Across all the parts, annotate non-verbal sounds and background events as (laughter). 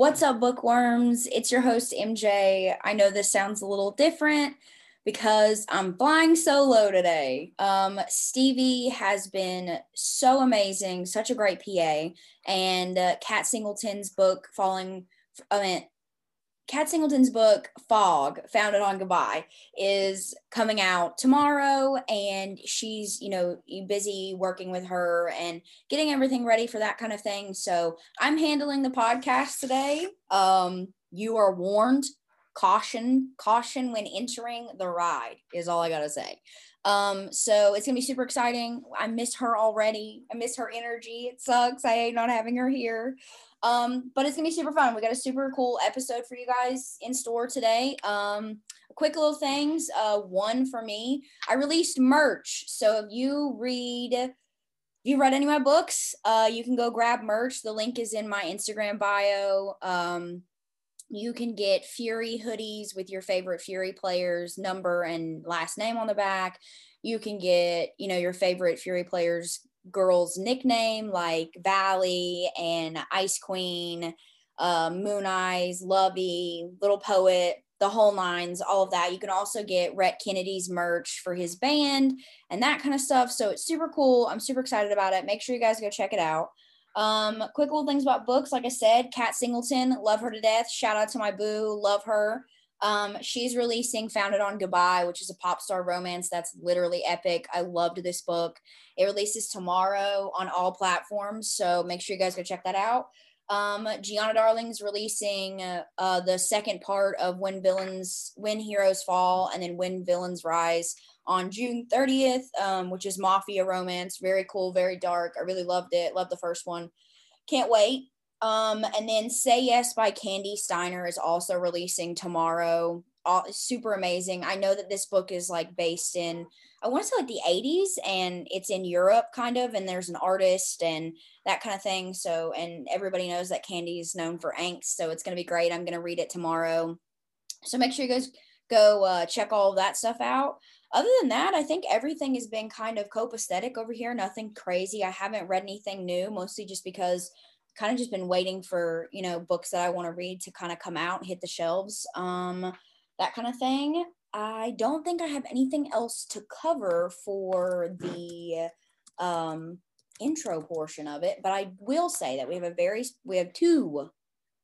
What's up, bookworms? It's your host, MJ. I know this sounds a little different because I'm flying solo today. Um, Stevie has been so amazing, such a great PA, and uh, Kat Singleton's book, Falling, I mean, Kat Singleton's book, Fog, Founded on Goodbye, is coming out tomorrow. And she's, you know, busy working with her and getting everything ready for that kind of thing. So I'm handling the podcast today. Um, you are warned. Caution, caution when entering the ride is all I gotta say. Um, so it's gonna be super exciting. I miss her already. I miss her energy. It sucks. I hate not having her here. Um, but it's gonna be super fun. We got a super cool episode for you guys in store today. Um, quick little things. Uh, one for me, I released merch. So if you read, if you read any of my books, uh, you can go grab merch. The link is in my Instagram bio. Um, you can get Fury hoodies with your favorite Fury players number and last name on the back. You can get, you know, your favorite Fury players girl's nickname like Valley and Ice Queen, uh, Moon Eyes, Lovey, Little Poet, the whole nines, all of that. You can also get Rhett Kennedy's merch for his band and that kind of stuff. So it's super cool. I'm super excited about it. Make sure you guys go check it out. Um, quick little things about books. Like I said, Kat Singleton, love her to death. Shout out to my boo, love her. Um, she's releasing Founded on Goodbye, which is a pop star romance that's literally epic. I loved this book. It releases tomorrow on all platforms, so make sure you guys go check that out. Um, Giana Darling's releasing uh, uh, the second part of When Villains, When Heroes Fall, and then When Villains Rise on June 30th, um, which is Mafia romance. Very cool, very dark. I really loved it. Loved the first one. Can't wait. Um, and then Say Yes by Kandi Steiner is also releasing tomorrow. All, super amazing. I know that this book is like based in, I want to say like the 80s and it's in Europe kind of, and there's an artist and that kind of thing. So, and everybody knows that Candy is known for angst. So it's going to be great. I'm going to read it tomorrow. So make sure you guys go uh, check all that stuff out. Other than that, I think everything has been kind of copacetic over here. Nothing crazy. I haven't read anything new, mostly just because kind of just been waiting for you know books that I want to read to kind of come out hit the shelves, um, that kind of thing. I don't think I have anything else to cover for the um, intro portion of it, but I will say that we have a very we have two,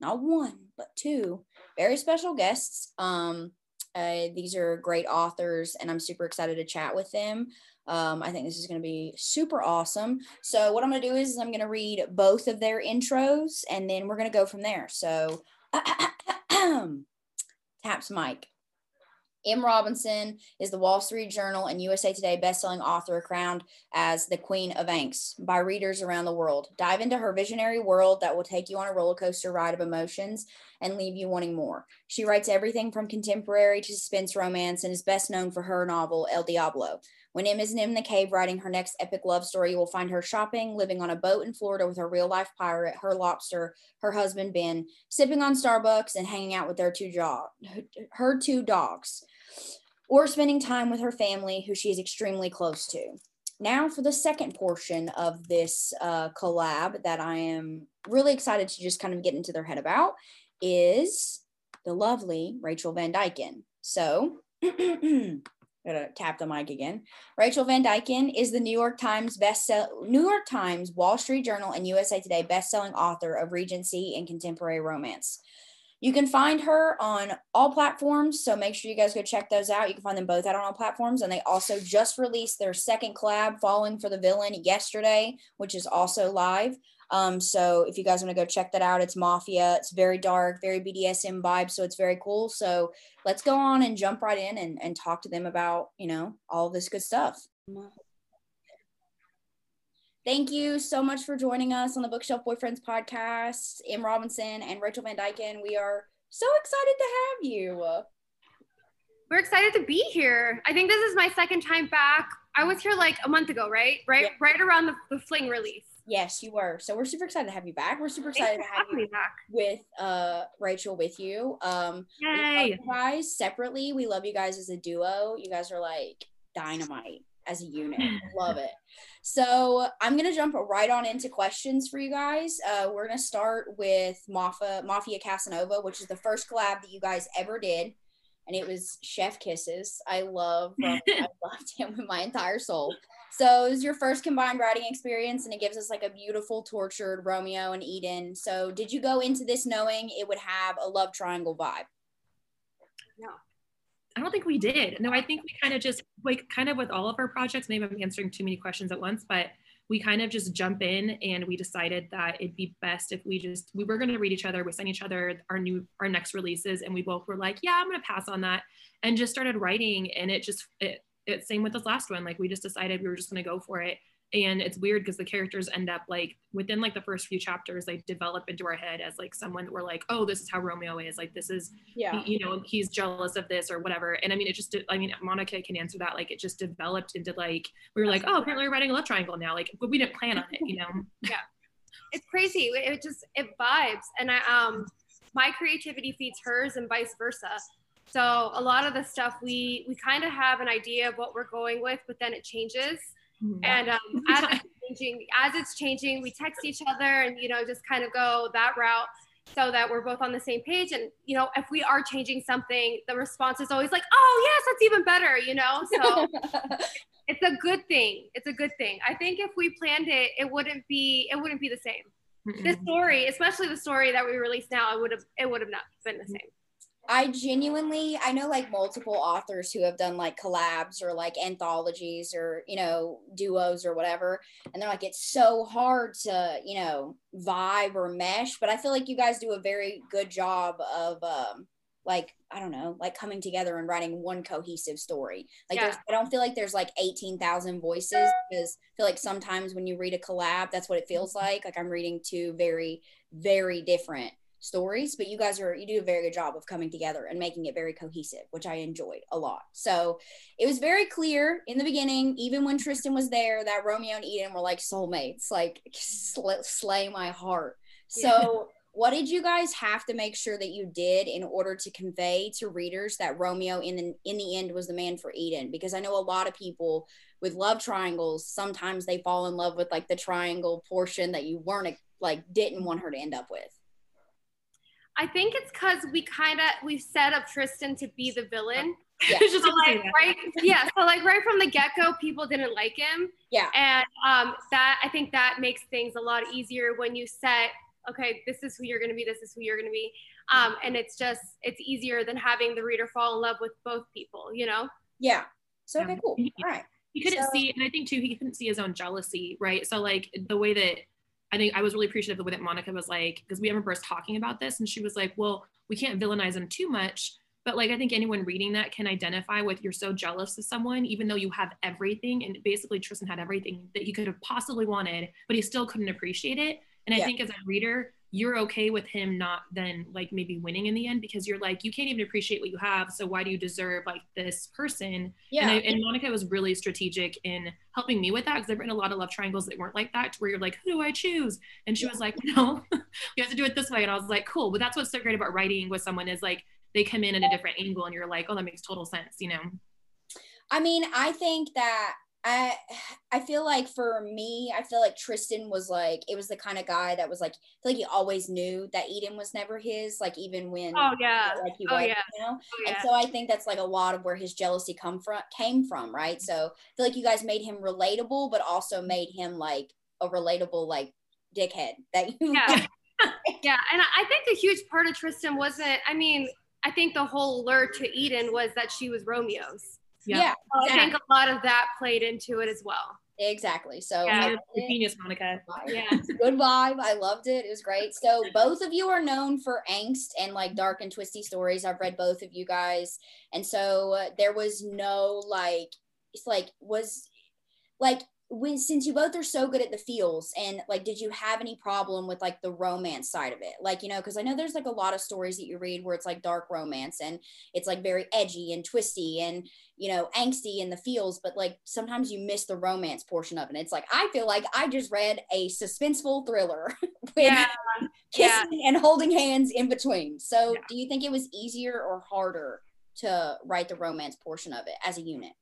not one, but two very special guests. Um, uh, these are great authors, and I'm super excited to chat with them. Um, I think this is going to be super awesome. So, what I'm going to do is I'm going to read both of their intros and then we're going to go from there. So, (clears throat) taps mic. M. Robinson is the Wall Street Journal and USA Today bestselling author crowned as the Queen of Angst by readers around the world. Dive into her visionary world that will take you on a roller coaster ride of emotions and leave you wanting more. She writes everything from contemporary to suspense romance and is best known for her novel El Diablo. When Em is in the cave writing her next epic love story, you will find her shopping, living on a boat in Florida with her real life pirate, her lobster, her husband Ben, sipping on Starbucks and hanging out with their two jaw, her two dogs, or spending time with her family, who she is extremely close to. Now, for the second portion of this uh, collab that I am really excited to just kind of get into their head about is the lovely Rachel Van Dyken. So, (clears throat) gotta tap the mic again. Rachel Van Dyken is the New York Times best New York Times, Wall Street Journal, and USA Today best-selling author of Regency and contemporary romance. You can find her on all platforms, so make sure you guys go check those out. You can find them both out on all platforms, and they also just released their second collab, "Falling for the Villain," yesterday, which is also live. Um, so if you guys want to go check that out, it's Mafia. It's very dark, very BDSM vibe. So it's very cool. So let's go on and jump right in and, and talk to them about, you know, all this good stuff. Thank you so much for joining us on the Bookshelf Boyfriends podcast. M. Robinson and Rachel Van Dyken. We are so excited to have you. We're excited to be here. I think this is my second time back. I was here like a month ago, right? Right, yeah. right around the, the Fling release. Yes, you were. So we're super excited to have you back. We're super excited to have you back with uh Rachel with you. Um Yay. you guys separately. We love you guys as a duo. You guys are like dynamite. as a unit. (laughs) Love it. So I'm gonna jump right on into questions for you guys. Uh, we're gonna start with Mafia Mafia Casanova, which is the first collab that you guys ever did, and it was Chef Kisses. I love (laughs) I loved him with my entire soul. So it was your first combined writing experience, and it gives us like a beautiful tortured Romeo and Eden. So did you go into this knowing it would have a love triangle vibe? No. I don't think we did. No, I think we kind of just like kind of with all of our projects, maybe I'm answering too many questions at once, but we kind of just jump in and we decided that it'd be best if we just we were going to read each other we sent each other our new our next releases and we both were like yeah i'm going to pass on that and just started writing and it just it, it same with this last one like we just decided we were just going to go for it. And it's weird because the characters end up like within like the first few chapters they develop into our head as like someone that we're like oh this is how romeo is. Like this is yeah. you know he's jealous of this or whatever. And i mean it just i mean monica can answer that like it just developed into like we were like oh apparently we're writing a love triangle now like but we didn't plan on it you know? (laughs) Yeah. It's crazy. It just it vibes. And i um my creativity feeds hers and vice versa so a lot of the stuff we we kind of have an idea of what we're going with but then it changes Mm-hmm. And um, (laughs) as it's changing, as it's changing, we text each other and you know just kind of go that route so that we're both on the same page. And you know, if we are changing something, the response is always like, "Oh yes, that's even better," you know. So (laughs) it's a good thing. It's a good thing. I think if we planned it, it wouldn't be it wouldn't be the same. Mm-mm. The story, especially the story that we released now, it would have it would have not been the same. I genuinely, I know like multiple authors who have done like collabs or like anthologies or, you know, duos or whatever. And they're like, it's so hard to, you know, vibe or mesh. But I feel like you guys do a very good job of, um, like, I don't know, like coming together and writing one cohesive story. Like, yeah. I don't feel like there's like 18,000 voices because I feel like sometimes when you read a collab, that's what it feels like. Like, I'm reading two very, very different stories but you guys are you do a very good job of coming together and making it very cohesive which i enjoyed a lot. So it was very clear in the beginning even when tristan was there that romeo and eden were like soulmates like sl- slay my heart. So what did you guys have to make sure that you did in order to convey to readers that romeo in the, in the end was the man for eden? Because i know a lot of people with love triangles sometimes they fall in love with like the triangle portion that you weren't like didn't want her to end up with I think it's because we kind of we set up Tristan to be the villain. Yeah. (laughs) so like, right, yeah. So like right from the get go, people didn't like him. Yeah. And um, that I think that makes things a lot easier when you set, okay, this is who you're going to be. This is who you're going to be. Um, and it's just it's easier than having the reader fall in love with both people. You know. Yeah. So okay, cool. All right. He couldn't so, see, and I think too, he couldn't see his own jealousy, right? So like the way that I think I was really appreciative of the way that Monica was like, because we remember us talking about this, and she was like, well, we can't villainize him too much. But like, I think anyone reading that can identify with you're so jealous of someone, even though you have everything. And basically, Tristan had everything that he could have possibly wanted, but he still couldn't appreciate it. And I think as a reader, you're okay with him not then like maybe winning in the end because you're like you can't even appreciate what you have so why do you deserve like this person? Yeah and, I, and monica was really strategic in helping me with that because i've written a lot of love triangles that weren't like that where you're like who do i choose? And she was like (laughs) no you have to do it this way. And i was like cool. But that's what's so great about writing with someone is like they come in at a different angle and you're like oh that makes total sense you know? I mean i think that I I feel like for me, I feel like Tristan was like it was the kind of guy that was like I feel like he always knew that Eden was never his, like even when oh yeah like he oh, was, yeah. you know. Oh, yeah. And so I think that's like a lot of where his jealousy come from came from, right? So I feel like you guys made him relatable, but also made him like a relatable like dickhead that you yeah (laughs) yeah, and I think a huge part of Tristan wasn't. I mean, I think the whole lure to Eden was that she was Romeo's. Yeah. yeah exactly. I think a lot of that played into it as well. Exactly. So yeah, genius, Monica. Yeah. (laughs) Good vibe. I loved it. It was great. So both of you are known for angst and like dark and twisty stories. I've read both of you guys. And so uh, there was no like it's like was like when since you both are so good at the feels and like did you have any problem with like the romance side of it like you know because i know there's like a lot of stories that you read where it's like dark romance and it's like very edgy and twisty and you know angsty in the feels but like sometimes you miss the romance portion of it it's like i feel like i just read a suspenseful thriller (laughs) with yeah. kissing yeah. and holding hands in between so yeah. do you think it was easier or harder to write the romance portion of it as a unit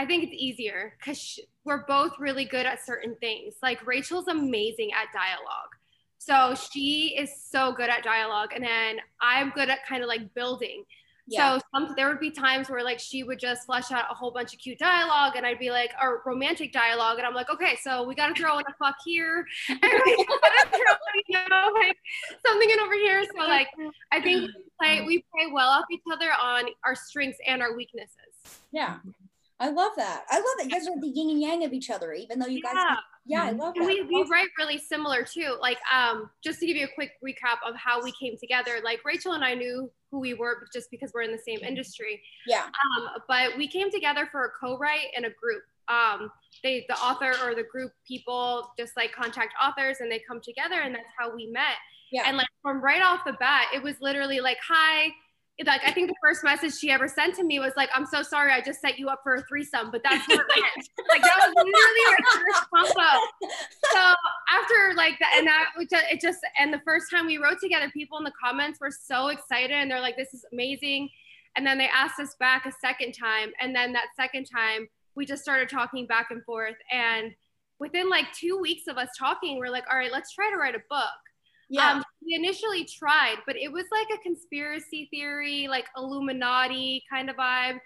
I think it's easier because we're both really good at certain things. Like Rachel's amazing at dialogue. So she is so good at dialogue. And then I'm good at kind of like building. Yeah. So some, there would be times where like she would just flesh out a whole bunch of cute dialogue, and I'd be like, or romantic dialogue, and I'm like, okay, so we got to throw in a fuck here, (laughs) and we gotta throw, you know, like something in over here. So like, I think we play we play well off each other on our strengths and our weaknesses. Yeah, I love that. I love that you guys are the yin and yang of each other, even though you guys. Yeah, yeah I love and that. We, we write really similar too. Like, um, just to give you a quick recap of how we came together. Like Rachel and I knew who we were just because we're in the same industry. Yeah. Um, but we came together for a co-write in a group. Um, they, the author or the group people just like contact authors and they come together and that's how we met. Yeah. And like from right off the bat, it was literally like, hi, like I think the first message she ever sent to me was like, "I'm so sorry, I just set you up for a threesome," but that's not it. like that was literally our first combo. So after like that, and that it just and the first time we wrote together, people in the comments were so excited and they're like, "This is amazing," and then they asked us back a second time, and then that second time we just started talking back and forth, and within like two weeks of us talking, we're like, "All right, let's try to write a book." Yeah. Um, we initially tried, but it was like a conspiracy theory, like Illuminati kind of vibe.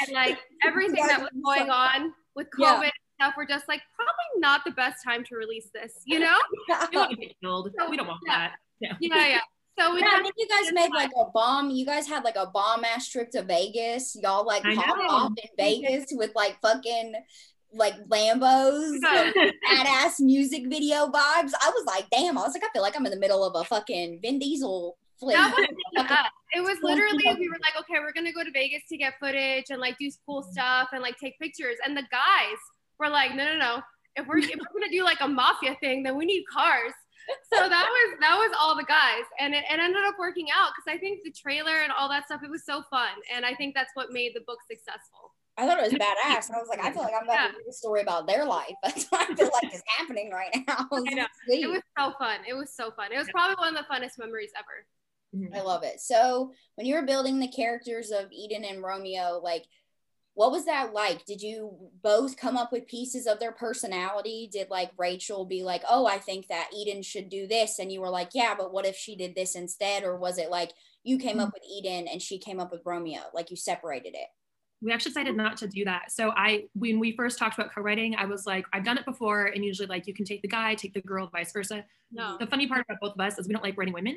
and (laughs) like everything that was going on with COVID yeah. stuff, we're just like, probably not the best time to release this, you know? (laughs) we want to get killed. So, we don't want yeah. that. Yeah. yeah, yeah. (laughs) So we yeah, I think you guys made like a bomb. You guys had like a bomb ass trip to Vegas. Y'all like popped off in Vegas with like fucking like Lambos, (laughs) badass music video vibes. I was like, damn, I was like, I feel like I'm in the middle of a fucking Vin Diesel flick. (laughs) it was literally, we were like, okay, we're gonna go to Vegas to get footage and like do cool stuff and like take pictures. And the guys were like, no, no, no. If we're if we're gonna do like a mafia thing, then we need cars. So (laughs) that was that was all the guys, and it, it ended up working out because I think the trailer and all that stuff it was so fun, and I think that's what made the book successful. I thought it was (laughs) badass. I was like, I feel like I'm about yeah. to read a story about their life. (laughs) That's what I feel like is happening right now. (laughs) I know. It was so fun. It was so fun. It was probably one of the funnest memories ever. Mm-hmm. I love it. So when you were building the characters of Eden and Romeo, like what was that like? Did you both come up with pieces of their personality? Did like Rachel be like, oh, I think that Eden should do this? And you were like, yeah, but what if she did this instead? Or was it like you came up with Eden and she came up with Romeo? Like you separated it? We actually decided not to do that. So I, when we first talked about co-writing, I was like, I've done it before, and usually like you can take the guy, take the girl, vice versa. No. The funny part about both of us is we don't like writing women,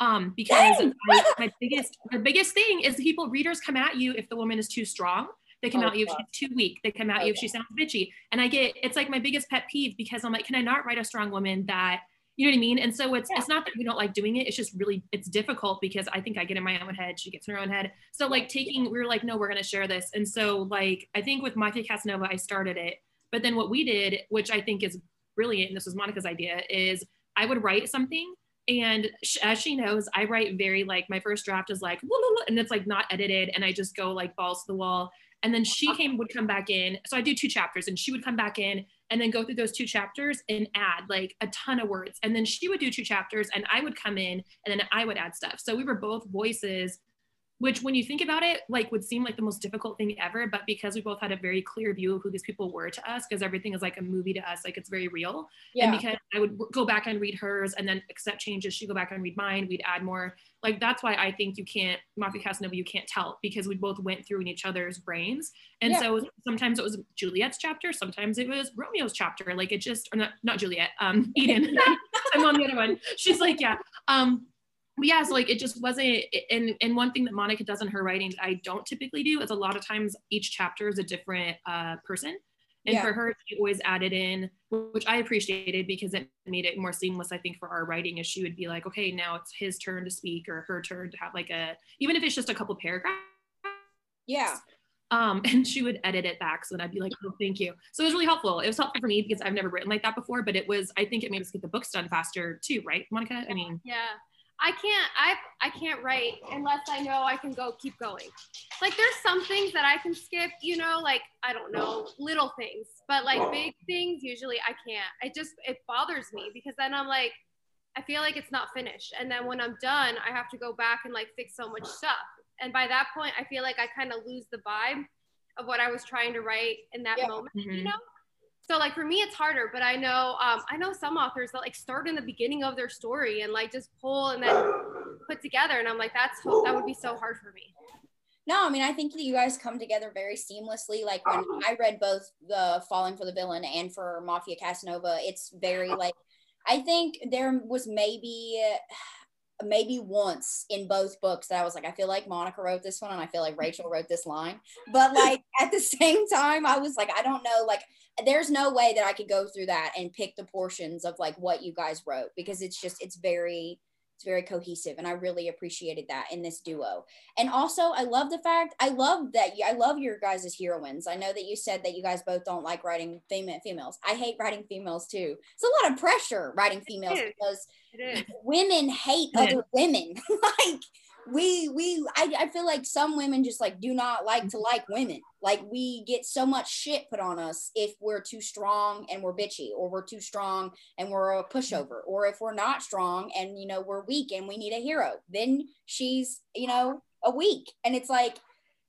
um, because my, my, biggest, the biggest thing is people readers come at you if the woman is too strong. They come oh, at you if she's too weak. They come at oh, you if she sounds bitchy. And I get it's like my biggest pet peeve because I'm like, can I not write a strong woman that you know what I mean? And so it's yeah. it's not that we don't like doing it. It's just really it's difficult because I think I get in my own head. She gets in her own head. So like taking we were like, no, we're gonna share this. And so like I think with Mafia Casanova, I started it. But then what we did, which I think is brilliant, and this was Monica's idea, is I would write something. And as she knows, I write very like my first draft is like, and it's like not edited, and I just go like balls to the wall. And then she came would come back in. So I do two chapters, and she would come back in and then go through those two chapters and add like a ton of words. And then she would do two chapters and I would come in and then I would add stuff. So we were both voices which when you think about it like would seem like the most difficult thing ever but because we both had a very clear view of who these people were to us because everything is like a movie to us like it's very real. Yeah. and because i would go back and read hers and then accept changes she'd go back and read mine we'd add more. Like that's why i think you can't mafia casanova you can't tell because we both went through in each other's brains. And yeah. so sometimes it was juliet's chapter sometimes it was romeo's chapter like it just or not not juliet um eden. (laughs) (laughs) I'm on the other one. She's like yeah um yeah, so like it just wasn't. And and one thing that Monica does in her writing that I don't typically do is a lot of times each chapter is a different uh, person. And yeah. for her, she always added in, which I appreciated because it made it more seamless. I think for our writing, is she would be like, okay, now it's his turn to speak or her turn to have like a, even if it's just a couple paragraphs. Yeah. Um, (laughs) and she would edit it back. So then I'd be like, oh, thank you. So it was really helpful. It was helpful for me because I've never written like that before, but it was, I think it made us get the books done faster too, right, Monica? I mean, yeah. I can't I I can't write unless I know I can go keep going. Like there's some things that I can skip, you know, like I don't know, little things. But like big things usually I can't. It just it bothers me because then I'm like I feel like it's not finished. And then when I'm done, I have to go back and like fix so much stuff. And by that point, I feel like I kind of lose the vibe. of what I was trying to write in that Yeah. moment, you Mhm. know? So like for me, it's harder, but I know um, I know some authors that like start in the beginning of their story and like just pull and then put together, and I'm like, that's that would be so hard for me. No, I mean, I think that you guys come together very seamlessly. Like when I read both the Falling for the Villain and for Mafia Casanova, it's very like, I think there was maybe, maybe once in both books that I was like, I feel like Monica wrote this one and I feel like Rachel wrote this line. But like (laughs) at the same time, I was like, I don't know, like, there's no way that I could go through that and pick the portions of like what you guys wrote because it's just, it's very, very cohesive and i really appreciated that in this duo. And also i love the fact i love that you i love your guys' as heroines. I know that you said that you guys both don't like writing female females. I hate writing females too. It's a lot of pressure writing females because women hate other women. (laughs) Like we we I, I feel like some women just like do not like to mm-hmm. like women. Like we get so much shit put on us if we're too strong and we're bitchy or we're too strong and we're a mm-hmm. pushover or if we're not strong and you know we're weak and we need a hero. Then she's you know a weak. And it's like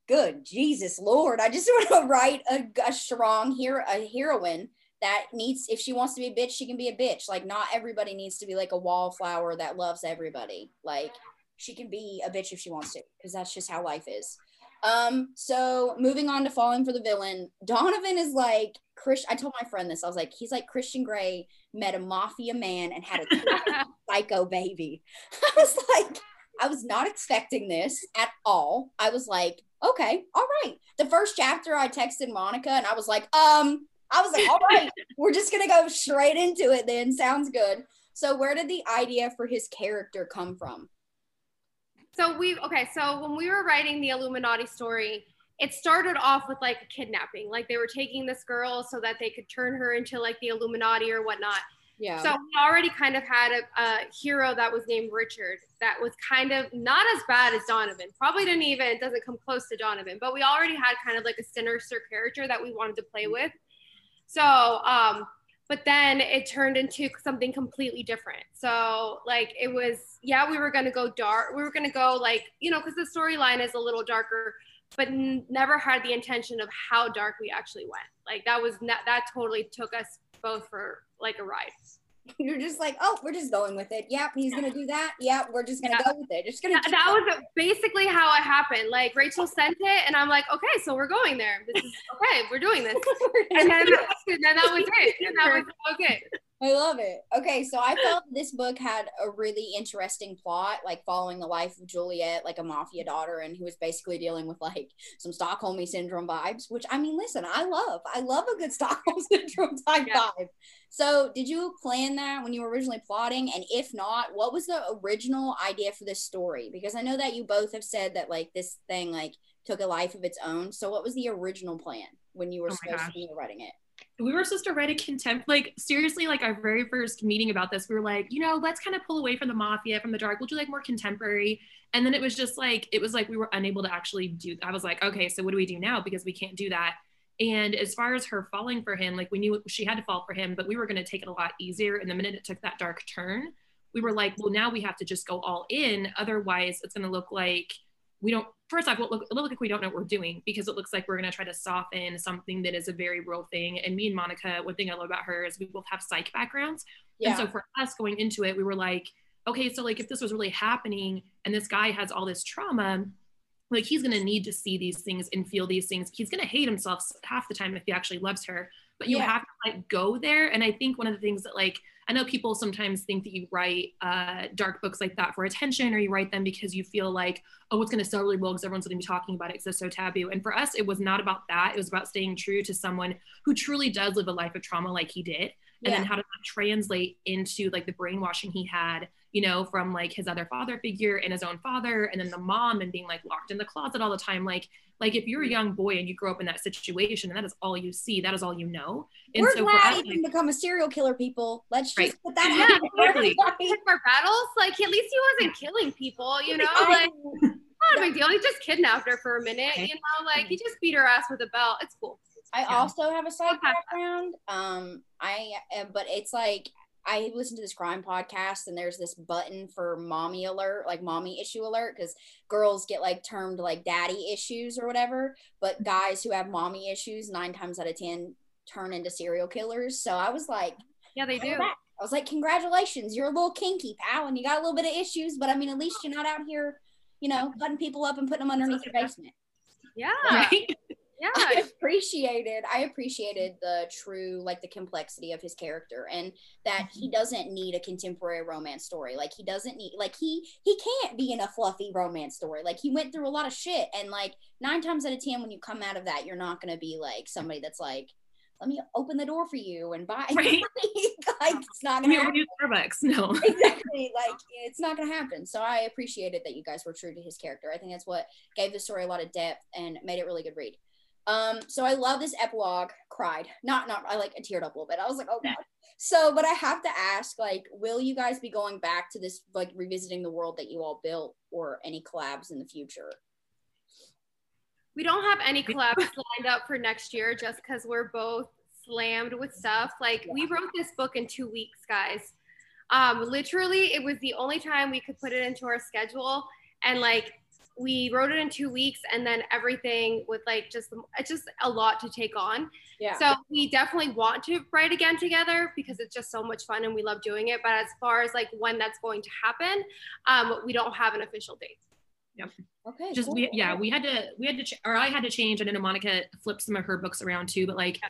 good jesus lord i just (laughs) want to write a, a strong hero a heroine that needs if she wants to be a bitch she can be a bitch. Like not everybody needs to be like a wallflower that loves everybody. Like she can be a bitch if she wants to because that's just how life is. Um so moving on to falling for the villain donovan is like chris i told my friend this i was like he's like christian grey met a mafia man and had a (laughs) psycho baby. (laughs) I was like i was not expecting this at all. I was like okay all right. The first chapter i texted monica and i was like um i was like all right (laughs) we're just gonna go straight into it then. Sounds good. So where did the idea for his character come from So we okay. So when we were writing the Illuminati story, it started off with like a kidnapping. Like they were taking this girl so that they could turn her into like the Illuminati or whatnot. yeah So we already kind of had a, a hero that was named Richard that was kind of not as bad as Donovan. Probably didn't even doesn't come close to Donovan, but we already had kind of like a sinister character that we wanted to play with. So, um, but then it turned into something completely different. So, like it was, yeah, we were gonna go dark. We were gonna go like you know because the storyline is a little darker, but n- never had the intention of how dark we actually went. Like that was that totally took us both for like a ride. (laughs) You're just like, oh, we're just going with it. Yep, he's gonna do that. Yep, we're just gonna Yeah. go with it. Just gonna. that, that was basically how it happened. Like Rachel sent it, and I'm like, okay, so we're going there. This is okay. We're doing this, (laughs) and then, and then that was it. And that was okay. I love it. Okay, so I felt (laughs) this book had a really interesting plot, like following the life of Juliet, like a mafia daughter, and who was basically dealing with like some Stockholm syndrome vibes. Which I mean, listen, I love. I love a good (laughs) Stockholm syndrome type Yeah. vibe. So, did you plan that when you were originally plotting? And if not, what was the original idea for this story? Because I know that you both have said that like this thing like took a life of its own. So, what was the original plan when you were Oh supposed to be writing it? We were supposed to write a contempt like seriously like our very first meeting about this we were like you know let's kind of pull away from the mafia from the dark. We'll do like more contemporary. And then it was just like it was like we were unable to actually do i was like okay so what do we do now? Because we can't do that. And as far as her falling for him like we knew she had to fall for him but we were going to take it a lot easier. And the minute it took that dark turn we were like well now we have to just go all in. Otherwise it's going to look like we don't first off, it look, look like we don't know what we're doing because it looks like we're going to try to soften something that is a very real thing. And me and Monica, one thing I love about her is we both have psych backgrounds. Yeah. And so for us going into it, we were like, okay, so like if this was really happening and this guy has all this trauma, like he's going to need to see these things and feel these things. He's going to hate himself half the time if he actually loves her. But you Yeah. have to like go there. And I think one of the things that like I know people sometimes think that you write uh, dark books like that for attention, or you write them because you feel like, oh, it's going to sell really well because everyone's going to be talking about it because it's so taboo. And for us, it was not about that. It was about staying true to someone who truly does live a life of trauma like he did, and Yeah. then how does that translate into like the brainwashing he had, you know, from like his other father figure and his own father, and then the mom and being like locked in the closet all the time, like. Like if you're a young boy and you grow up in that situation and that is all you see, that is all you know. And We're so for glad us, he didn't become a serial killer, people. Let's just Right. put that Yeah, out there. (laughs) exactly. Like, our battles. Like at least he wasn't killing people. You know, I- like not a big deal. He just kidnapped her for a minute. You know, like he just beat her ass with a belt. It's cool. I Yeah. also have a psych background. Um, I uh, but it's like I listen to this crime podcast and there's this button for mommy alert, like mommy issue alert, because girls get like termed like daddy issues or whatever, but guys who have mommy issues nine times out of ten turn into serial killers. So I was like, yeah, they do. I was like, congratulations, you're a little kinky, pal, and you got a little bit of issues, but I mean, at least you're not out here, you know, cutting people up and putting them underneath your basement. Yeah. Right? (laughs) Yeah. I appreciated I appreciated the true like the complexity of his character and that he mm-hmm. doesn't need a contemporary romance story. Like he doesn't need like he he can't be in a fluffy romance story. Like he went through a lot of shit and like 9 times out of 10 when you come out of that you're not going to be like somebody that's like let me open the door for you and buy right. (laughs) like it's not gonna happen. Starbucks. No. (laughs) exactly. Like it's not gonna happen. So I appreciated that you guys were true to his character. I think that's what gave the story a lot of depth and made it really good read. Um, so I love this epilogue. Cried. Not not I like I teared up a little bit. I was like, oh god. So, but I have to ask, like, will you guys be going back to this, like, revisiting the world that you all built, or any collabs in the future? We don't have any (laughs) collabs lined up for next year just because we're both slammed with stuff. Like we wrote this book in two weeks, guys. Um, literally, it was the only time we could put it into our schedule, and like we wrote it in two weeks, and then everything with like just it's just a lot to take on. Yeah. So we definitely want to write again together because it's just so much fun and we love doing it. But as far as like when that's going to happen, um, we don't have an official date. Yep. Okay. Just cool. we yeah we had to we had to ch- or I had to change. I know Monica flipped some of her books around too, but like. Yeah.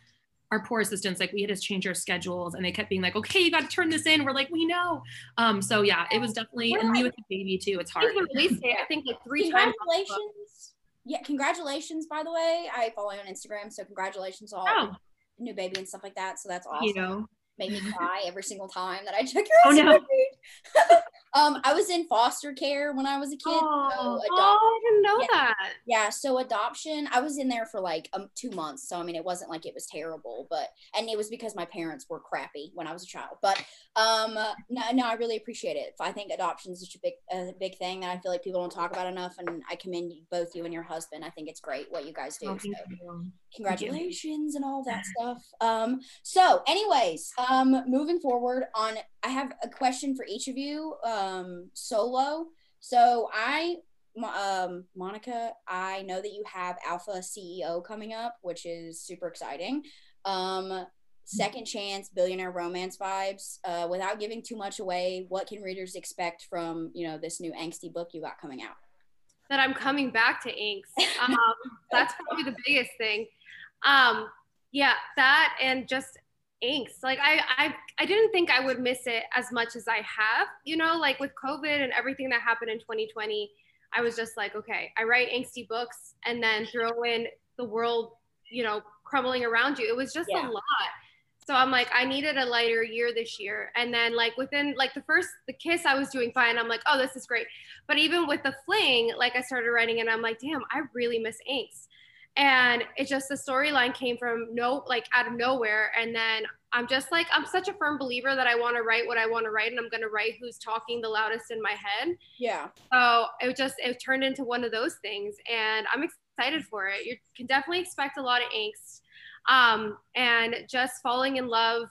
Our poor assistants, like we had to change our schedules, and they kept being like, "Okay, you got to turn this in." We're like, "We know." Um, so yeah, it was definitely, and me with the baby too. It's hard. Release date, I think like three congratulations. times. Yeah, congratulations. By the way, I follow you on Instagram, so congratulations all oh. new baby and stuff like that. So that's awesome. You know, made me cry every single time that I check your oh, no. (laughs) um, I was in foster care when I was a kid. Oh, so oh I didn't know yeah, that. Yeah, so adoption, I was in there for like um, two months. So I mean, it wasn't like it was terrible, but and it was because my parents were crappy when I was a child. But um, no, no, I really appreciate it. I think adoption is such a big, a big thing that I feel like people don't talk about enough, and I commend both you and your husband. I think it's great what you guys do. Oh, so congratulations and all that stuff. Um, so, anyways, um, moving forward on, I have a question for each of you, um, solo. So, I, um, Monica, I know that you have Alpha CEO coming up, which is super exciting. Um, second chance billionaire romance vibes uh, without giving too much away what can readers expect from you know this new angsty book you got coming out that i'm coming back to angst (laughs) um, that's probably the biggest thing um, yeah, that and just angst. Like I, I, I didn't think I would miss it as much as I have. You know, like with COVID and everything that happened in 2020, I was just like, okay, I write angsty books and then throw in the world, you know, crumbling around you. It was just yeah. a lot. So I'm like, I needed a lighter year this year. And then like within like the first the kiss, I was doing fine. I'm like, oh, this is great. But even with the fling, like I started writing and I'm like, damn, I really miss angst and it just the storyline came from no like out of nowhere. And then i'm just like i'm such a firm believer that i want to write what i want to write and i'm going to write who's talking the loudest in my head. Yeah. So it just it turned into one of those things and i'm excited for it. You can definitely expect a lot of angst um, and just falling in love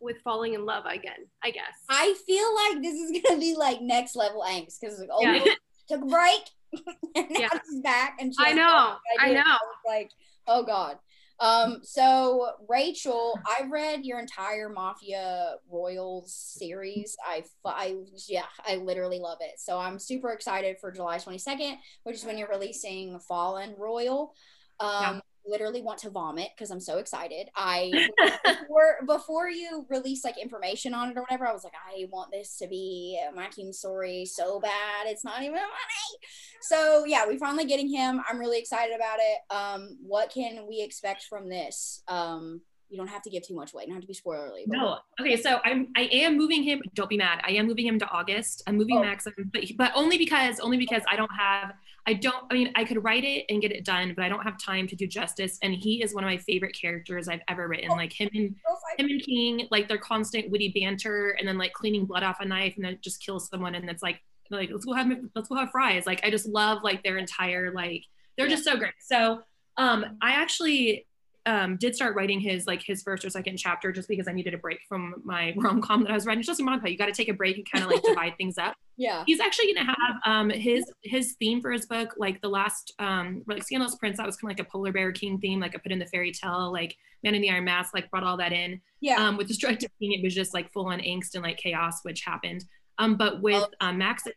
with falling in love again i guess. I feel like this is going to be like next level angst because like, oh yeah. (laughs) took a break (laughs) and yeah. she's back and I know. I know. I like, oh God. Um, so Rachel, I read your entire Mafia Royals series. I, I, yeah, I literally love it. So I'm super excited for July 22nd, which is when you're releasing Fallen Royal. Um, yeah literally want to vomit because I'm so excited. I (laughs) before before you release like information on it or whatever, I was like, I want this to be my King story so bad. It's not even funny. So yeah, we finally getting him. I'm really excited about it. Um, what can we expect from this? Um, you don't have to give too much away. You don't have to be spoilerly. No. Okay. So I'm I am moving him. Don't be mad. I am moving him to August. I'm moving oh. Maxim, but but only because only because I don't have I don't I mean I could write it and get it done, but I don't have time to do justice. And he is one of my favorite characters I've ever written. Oh. Like him and him and King, like their constant witty banter and then like cleaning blood off a knife and then just kills someone and it's like like let's go have let's go have fries. Like I just love like their entire like they're just so great. So um I actually um, did start writing his like his first or second chapter just because I needed a break from my (laughs) rom com that I was writing. It's just a Monica. You got to take a break and kind of like (laughs) divide things up. Yeah. He's actually gonna have um his his theme for his book, like the last um like Scandalous Prince, that was kind of like a polar bear king theme, like I put in the fairy tale, like Man in the Iron Mask, like brought all that in. Yeah. Um, with Destructive King, it was just like full on angst and like chaos, which happened. Um, but with Oh. um, Maxim,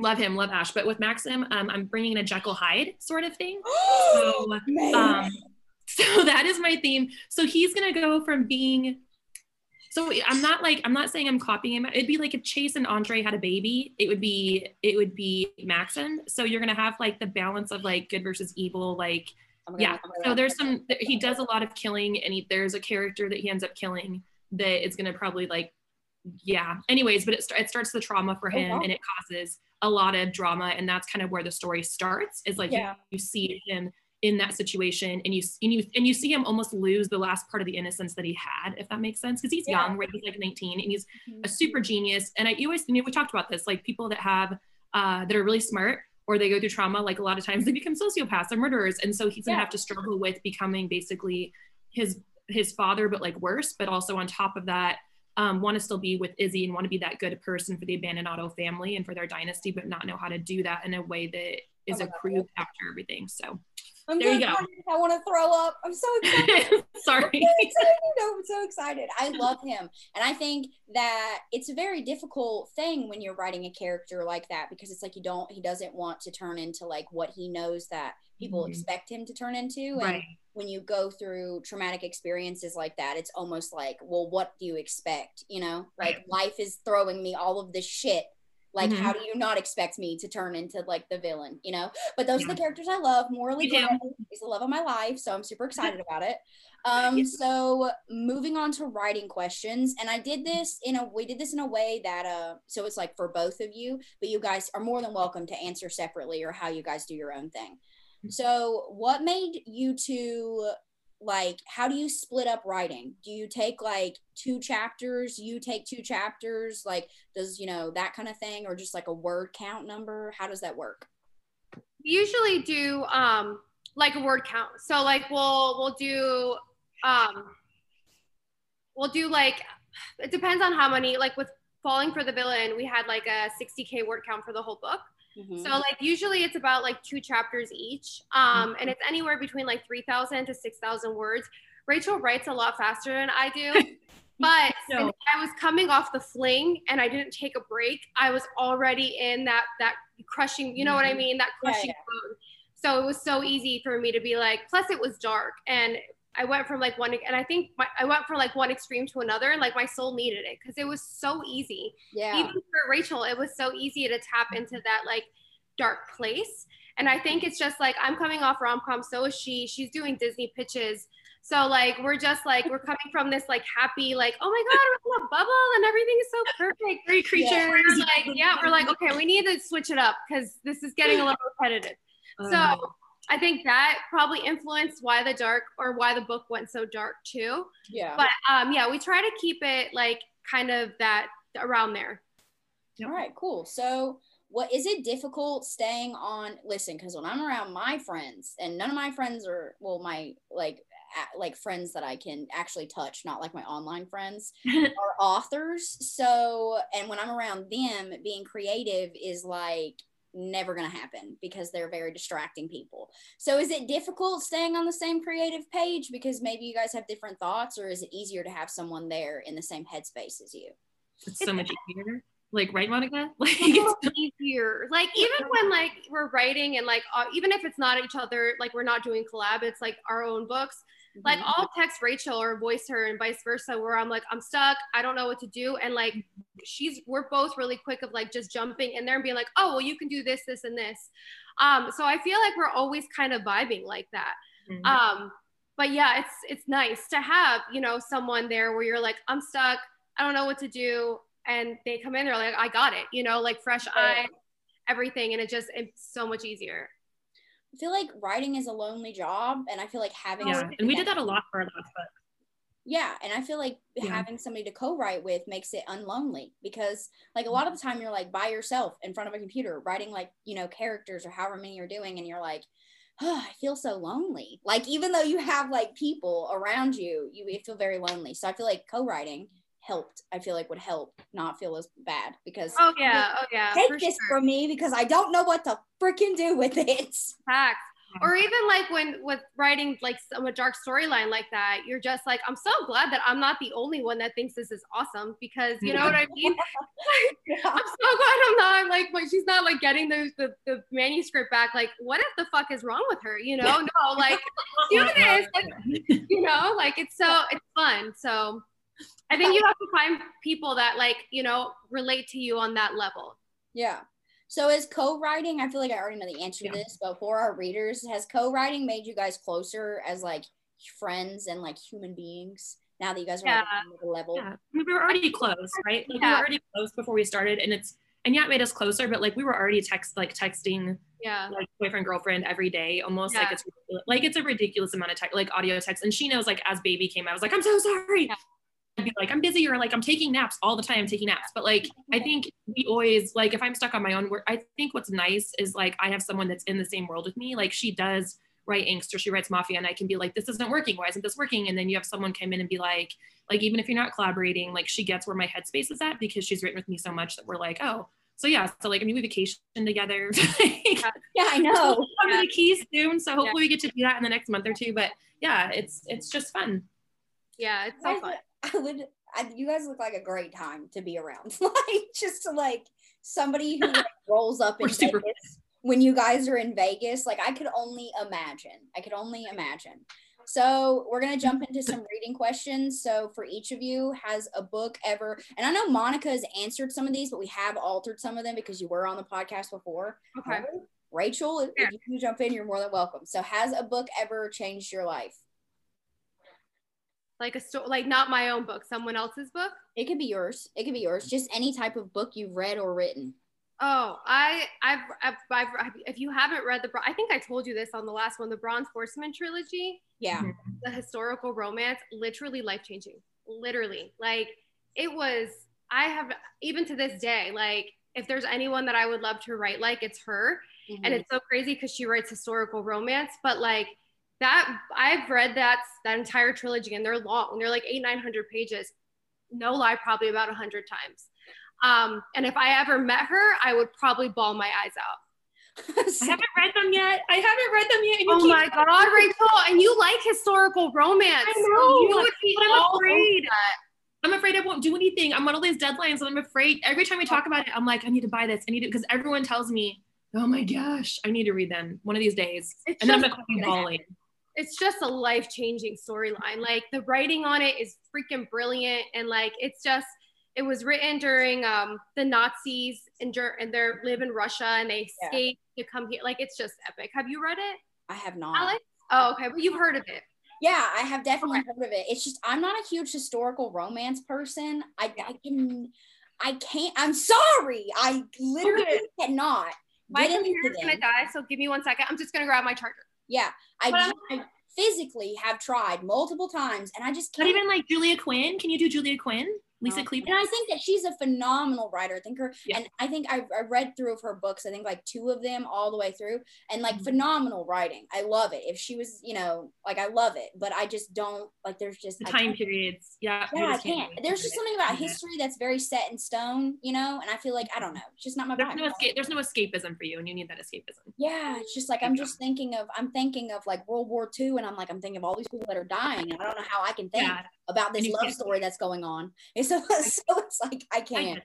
love him, love Ash. But with Maxim, um, I'm bringing in a Jekyll Hyde sort of thing. (gasps) So, um, (laughs) so that is my theme. So he's gonna go from being. So I'm not like I'm not saying I'm copying him. It'd be like if Chase and Andre had a baby, it would be it would be Maxon. So you're gonna have like the balance of like good versus evil, like gonna yeah so there's some he does a lot of killing and he, there's a character that he ends up killing that is going to probably like yeah anyways but it, it starts the trauma for Oh, him wow. and it causes a lot of drama and that's kind of where the story starts is like Yeah. you, you see him in that situation and you and you and you see him almost lose the last part of the innocence that he had if that makes sense because he's Yeah. young right he's like 19 and he's Mhm. a super genius. And I you always you know, we talked about this, like people that have uh, that are really smart or they go through trauma, like a lot of times they become sociopaths or murderers. And so he's gonna have to struggle with becoming basically his his father, but like worse, but also on top of that, um, want to still be with Izzy and want to be that good person for the Abandonato family and for their dynasty, but not know how to do that in a way that is Oh crew God. after everything. So I'm there you go. I want to throw up. I'm so (laughs) excited. sorry. I'm so excited. I'm so excited. I love him. And I think that it's a very difficult thing when you're writing a character like that because it's like you don't, he doesn't want to turn into like what he knows that people Mhm. expect him to turn into. And Right. when you go through traumatic experiences like that, it's almost like, well, what do you expect? You know, like life is throwing me all of this shit. Like, Mhm. how do you not expect me to turn into like the villain? You know, but those are the characters I love. Morally, is the love of my life, so I'm super excited about it. Um, Yeah. so moving on to writing questions, and I did this in a we did this in a way that uh, so it's like for both of you, but you guys are more than welcome to answer separately or how you guys do your own thing. So, what made you two like? How do you split up writing? Do you take like two chapters? You take two chapters? Like, does you know that kind of thing, or just like a word count number? How does that work? We usually do um like a word count. So like we'll we'll do um we'll do like it depends on how many like with falling for the villain we had like a 60k word count for the whole book. Mhm. So like usually it's about like two chapters each. Um and it's anywhere between like 3000 to 6000 words. Rachel writes a lot faster than I do. (laughs) But No. I was coming off the fling and I didn't take a break, I was already in that that crushing, you know what I Mhm. mean? That Yeah, crushing. So it was so easy for me to be like, plus it was dark and I went from like one and I think my, I went from like one extreme to another and like my soul needed it because it was so easy. yeah, Even for Rachel, it was so easy to tap into that like dark place. And I think it's just like I'm coming off rom com, so is she. She's doing Disney pitches. So like we're just like we're coming from this like happy, like, oh my god, we're in a bubble and everything is so perfect. Great creatures. Yeah. We're like, yeah, we're like, okay, we need to switch it up because this is getting a little repetitive. Um, So I think that probably influenced why the dark or why the book went so dark too. yeah. But um, yeah, we try to keep it like kind of that around there. All right, cool. So, what is it difficult staying on? Listen, because when I'm around my friends, and none of my friends are well, my like a- like friends that I can actually touch, not like my online friends, (laughs) are authors. So, and when I'm around them, being creative is like never going to happen because they're very distracting people. So, is it difficult staying on the same creative page because maybe you guys have different thoughts, or is it easier to have someone there in the same headspace as you? it's so much easier. Like, right, Monica? (laughs) Like, (laughs) little easier. Like even (laughs) when like we're writing and like uh, even if it's not each other, like we're not doing collab, it's like our own books. Like Mhm. I'll text Rachel or voice her and vice versa, where I'm like I'm stuck, I don't know what to do, and like she's we're both really quick of like just jumping in there and being like, oh well, you can do this, this, and this. Um, so I feel like we're always kind of vibing like that. Mhm. Um, but yeah, it's it's nice to have you know someone there where you're like I'm stuck, I don't know what to do, and they come in, they're like I got it, you know, like fresh Right. eye, everything, and it just it's so much easier. I feel like writing is a lonely job, and I feel like having yeah, and we did that a lot for our last book. Yeah, and I feel like Yeah. having somebody to co-write with makes it unlonely because, like, a lot of the time you're like by yourself in front of a computer writing like you know characters or however many you're doing, and you're like, oh, (sighs) I feel so lonely. Like even though you have like people around you, you feel very lonely. So I feel like co-writing helped. I feel like would help not feel as bad because oh yeah, oh yeah, take this sure. from me because I don't know what to freaking do with it. Facts or even like when with writing like some, a dark storyline like that you're just like i'm so glad that i'm not the only one that thinks this is awesome because you know what i mean (laughs) (laughs) yeah. i'm so glad i'm not like like she's not like getting the, the, the manuscript back like what if the fuck is wrong with her you know no like (laughs) do this like, you know like it's so it's fun so i think you have to find people that like you know relate to you on that level yeah so is co-writing, I feel like I already know the answer yeah. to this, but for our readers, has co-writing made you guys closer as like friends and like human beings now that you guys are yeah. the level? Yeah. We were already close, right? Like yeah. we were already close before we started and it's and yeah, it made us closer, but like we were already text like texting yeah like boyfriend girlfriend every day almost yeah. like it's like it's a ridiculous amount of text like audio text and she knows like as baby came i was like i'm so sorry yeah. I'd be like, I'm busy or like I'm taking naps all the time. I'm taking naps. But like, I think we always like if I'm stuck on my own work, I think what's nice is like I have someone that's in the same world with me. Like she does write angst or she writes mafia and I can be like, this isn't working. Why isn't this working? And then you have someone come in and be like, like even if you're not collaborating, like she gets where my headspace is at because she's written with me so much that we're like, oh, so yeah, so like I mean we vacation together. (laughs) yeah, I know. I'm yeah. the keys soon, so hopefully yeah. we get to do that in the next month or two. But yeah, it's it's just fun. Yeah, it's so fun. I would. I, you guys look like a great time to be around. (laughs) like just to like somebody who like, (laughs) rolls up in super- Vegas when you guys are in Vegas. Like I could only imagine. I could only imagine. So we're gonna jump into some reading questions. So for each of you, has a book ever? And I know Monica has answered some of these, but we have altered some of them because you were on the podcast before. Okay. Rachel, yeah. if you can jump in, you're more than welcome. So has a book ever changed your life? Like a story like not my own book someone else's book? It could be yours. It could be yours. Just any type of book you've read or written. Oh i i've, I've, I've, if you haven't read the i think i told you this on the last one the bronze horseman trilogy? Yeah. The historical romance literally life changing literally. Like it was i have even to this day like if there's anyone that i would love to write like it's her. Mm-hmm. and it's so crazy because she writes historical romance but like that I've read that that entire trilogy and they're long. They're like eight, 900 pages. No lie, probably about a hundred times. Um, and if I ever met her, I would probably bawl my eyes out. (laughs) I haven't read them yet. I haven't read them yet. oh my God, Rachel. And you like historical romance. I know. You would be but I'm afraid. I'm afraid I won't do anything. I'm on all these deadlines and I'm afraid every time we talk about it, I'm like, I need to buy this. I need to, because everyone tells me, oh my gosh, I need to read them one of these days. It's and then I'm going to call you bawling it's just a life changing storyline. Like the writing on it is freaking brilliant, and like it's just it was written during um, the Nazis and and they live in Russia and they escape yeah. to come here. Like it's just epic. Have you read it? I have not. Alex? Oh, okay, Well, you've heard of it. Yeah, I have definitely okay. heard of it. It's just I'm not a huge historical romance person. I, I can I can't. I'm sorry. I literally okay. cannot. My computer's gonna die, so give me one second. I'm just gonna grab my charger. Yeah, I, I physically have tried multiple times, and I just can't. Not even like Julia Quinn. Can you do Julia Quinn? Lisa um, And I think that she's a phenomenal writer. I think her, yeah. and I think I, I read through of her books. I think like two of them all the way through, and like mm-hmm. phenomenal writing. I love it. If she was, you know, like I love it, but I just don't like. There's just the time periods. Yeah, yeah, I can't. There's just something about history that's very set in stone, you know. And I feel like I don't know. It's just not my. There's vibe. no escape. There's no escapism for you, and you need that escapism. Yeah, it's just like I'm just thinking of. I'm thinking of like World War II, and I'm like I'm thinking of all these people that are dying, and I don't know how I can think. Yeah about this love story that's going on. (laughs) And so, so it's like I can't.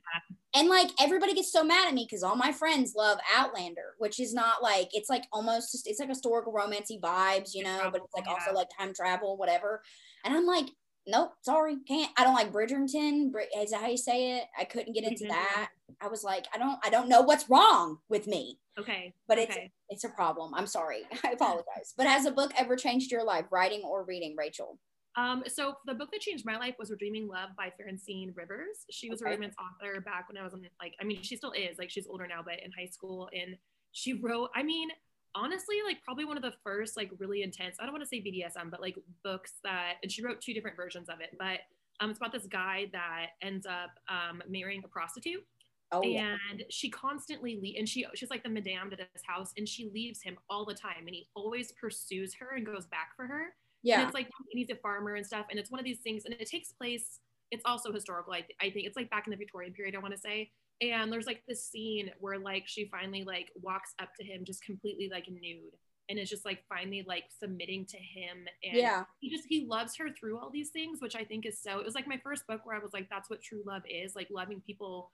And like everybody gets so mad at me because all my friends love Outlander, which is not like it's like almost just it's like historical romancy vibes, you know, but it's like yeah. also like time travel, whatever. And I'm like, nope, sorry, can't. I don't like Bridgerton. Is that how you say it? I couldn't get into that. I was like, I don't, I don't know what's wrong with me. Okay, but it's okay. it's a problem. I'm sorry. (laughs) I apologize. but has a book ever changed your life, writing or reading, Rachel? Um, so the book that changed my life was Redeeming Love by Francine Rivers. She was okay. a romance author back when I was in like, I mean, she still is like she's older now, but in high school. And she wrote, I mean, honestly, like probably one of the first like really intense, I don't want to say BDSM, but like books that, and she wrote two different versions of it, but um, it's about this guy that ends up um, marrying a prostitute Oh, yeah. and she constantly le- and she she's like the madame to this house and she leaves him all the time and he always pursues her and goes back for her and Yeah. it's like he's a farmer and stuff and it's one of these things and it takes place it's also historical I, th- I think it's like back in the victorian period i want to say and there's like this scene where like she finally like walks up to him just completely like nude and is just like finally like submitting to him and Yeah. he just he loves her through all these things which i think is so it was like my first book where i was like that's what true love is like loving people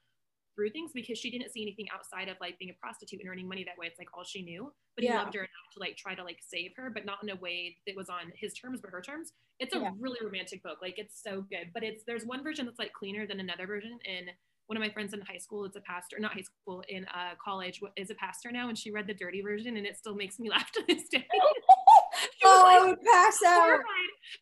through things because she didn't see anything outside of like being a prostitute and earning money that way. It's like all she knew but he loved her enough to like try to like save her but not in a way that was on his terms but her terms. It's a Yeah. really romantic book. Like it's so good but it's there's one version that's like cleaner than another version and one of my friends in high school is a pastor not high school in uh, college is a pastor now and she read the dirty version and it still makes me (laughs) laugh to this day (laughs) oh, like, I would pass out.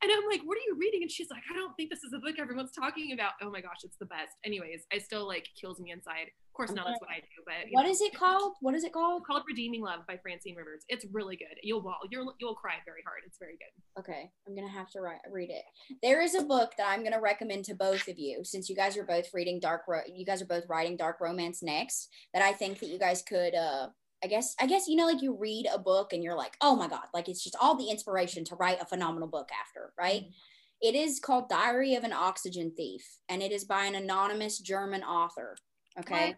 And I'm like, what are you reading? And she's like, I don't think this is the book everyone's talking about. Oh my gosh, it's the best. Anyways, I still like kills me inside. Of course, not that's what I do, but What know. is it called? What is it called? It's called Redeeming Love by Francine Rivers. It's really good. You'll bawl. You'll you'll cry very hard. It's very good. Okay, I'm gonna have to write, read it. There is a book that I'm gonna recommend to both of you, since you guys are both reading dark. Ro- you guys are both writing dark romance next. That I think that you guys could. uh I guess. I guess you know, like you read a book and you're like, oh my god, like it's just all the inspiration to write a phenomenal book after, right? Mm-hmm. It is called Diary of an Oxygen Thief, and it is by an anonymous German author. Okay. What?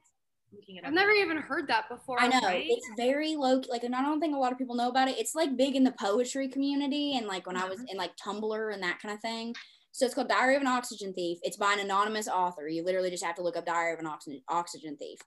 I've never even heard that before. I know right? it's very low. Like, and I don't think a lot of people know about it. It's like big in the poetry community, and like when I was uh-huh. in like Tumblr and that kind of thing. So it's called Diary of an Oxygen Thief. It's by an anonymous author. You literally just have to look up Diary of an Oxygen Oxygen Thief,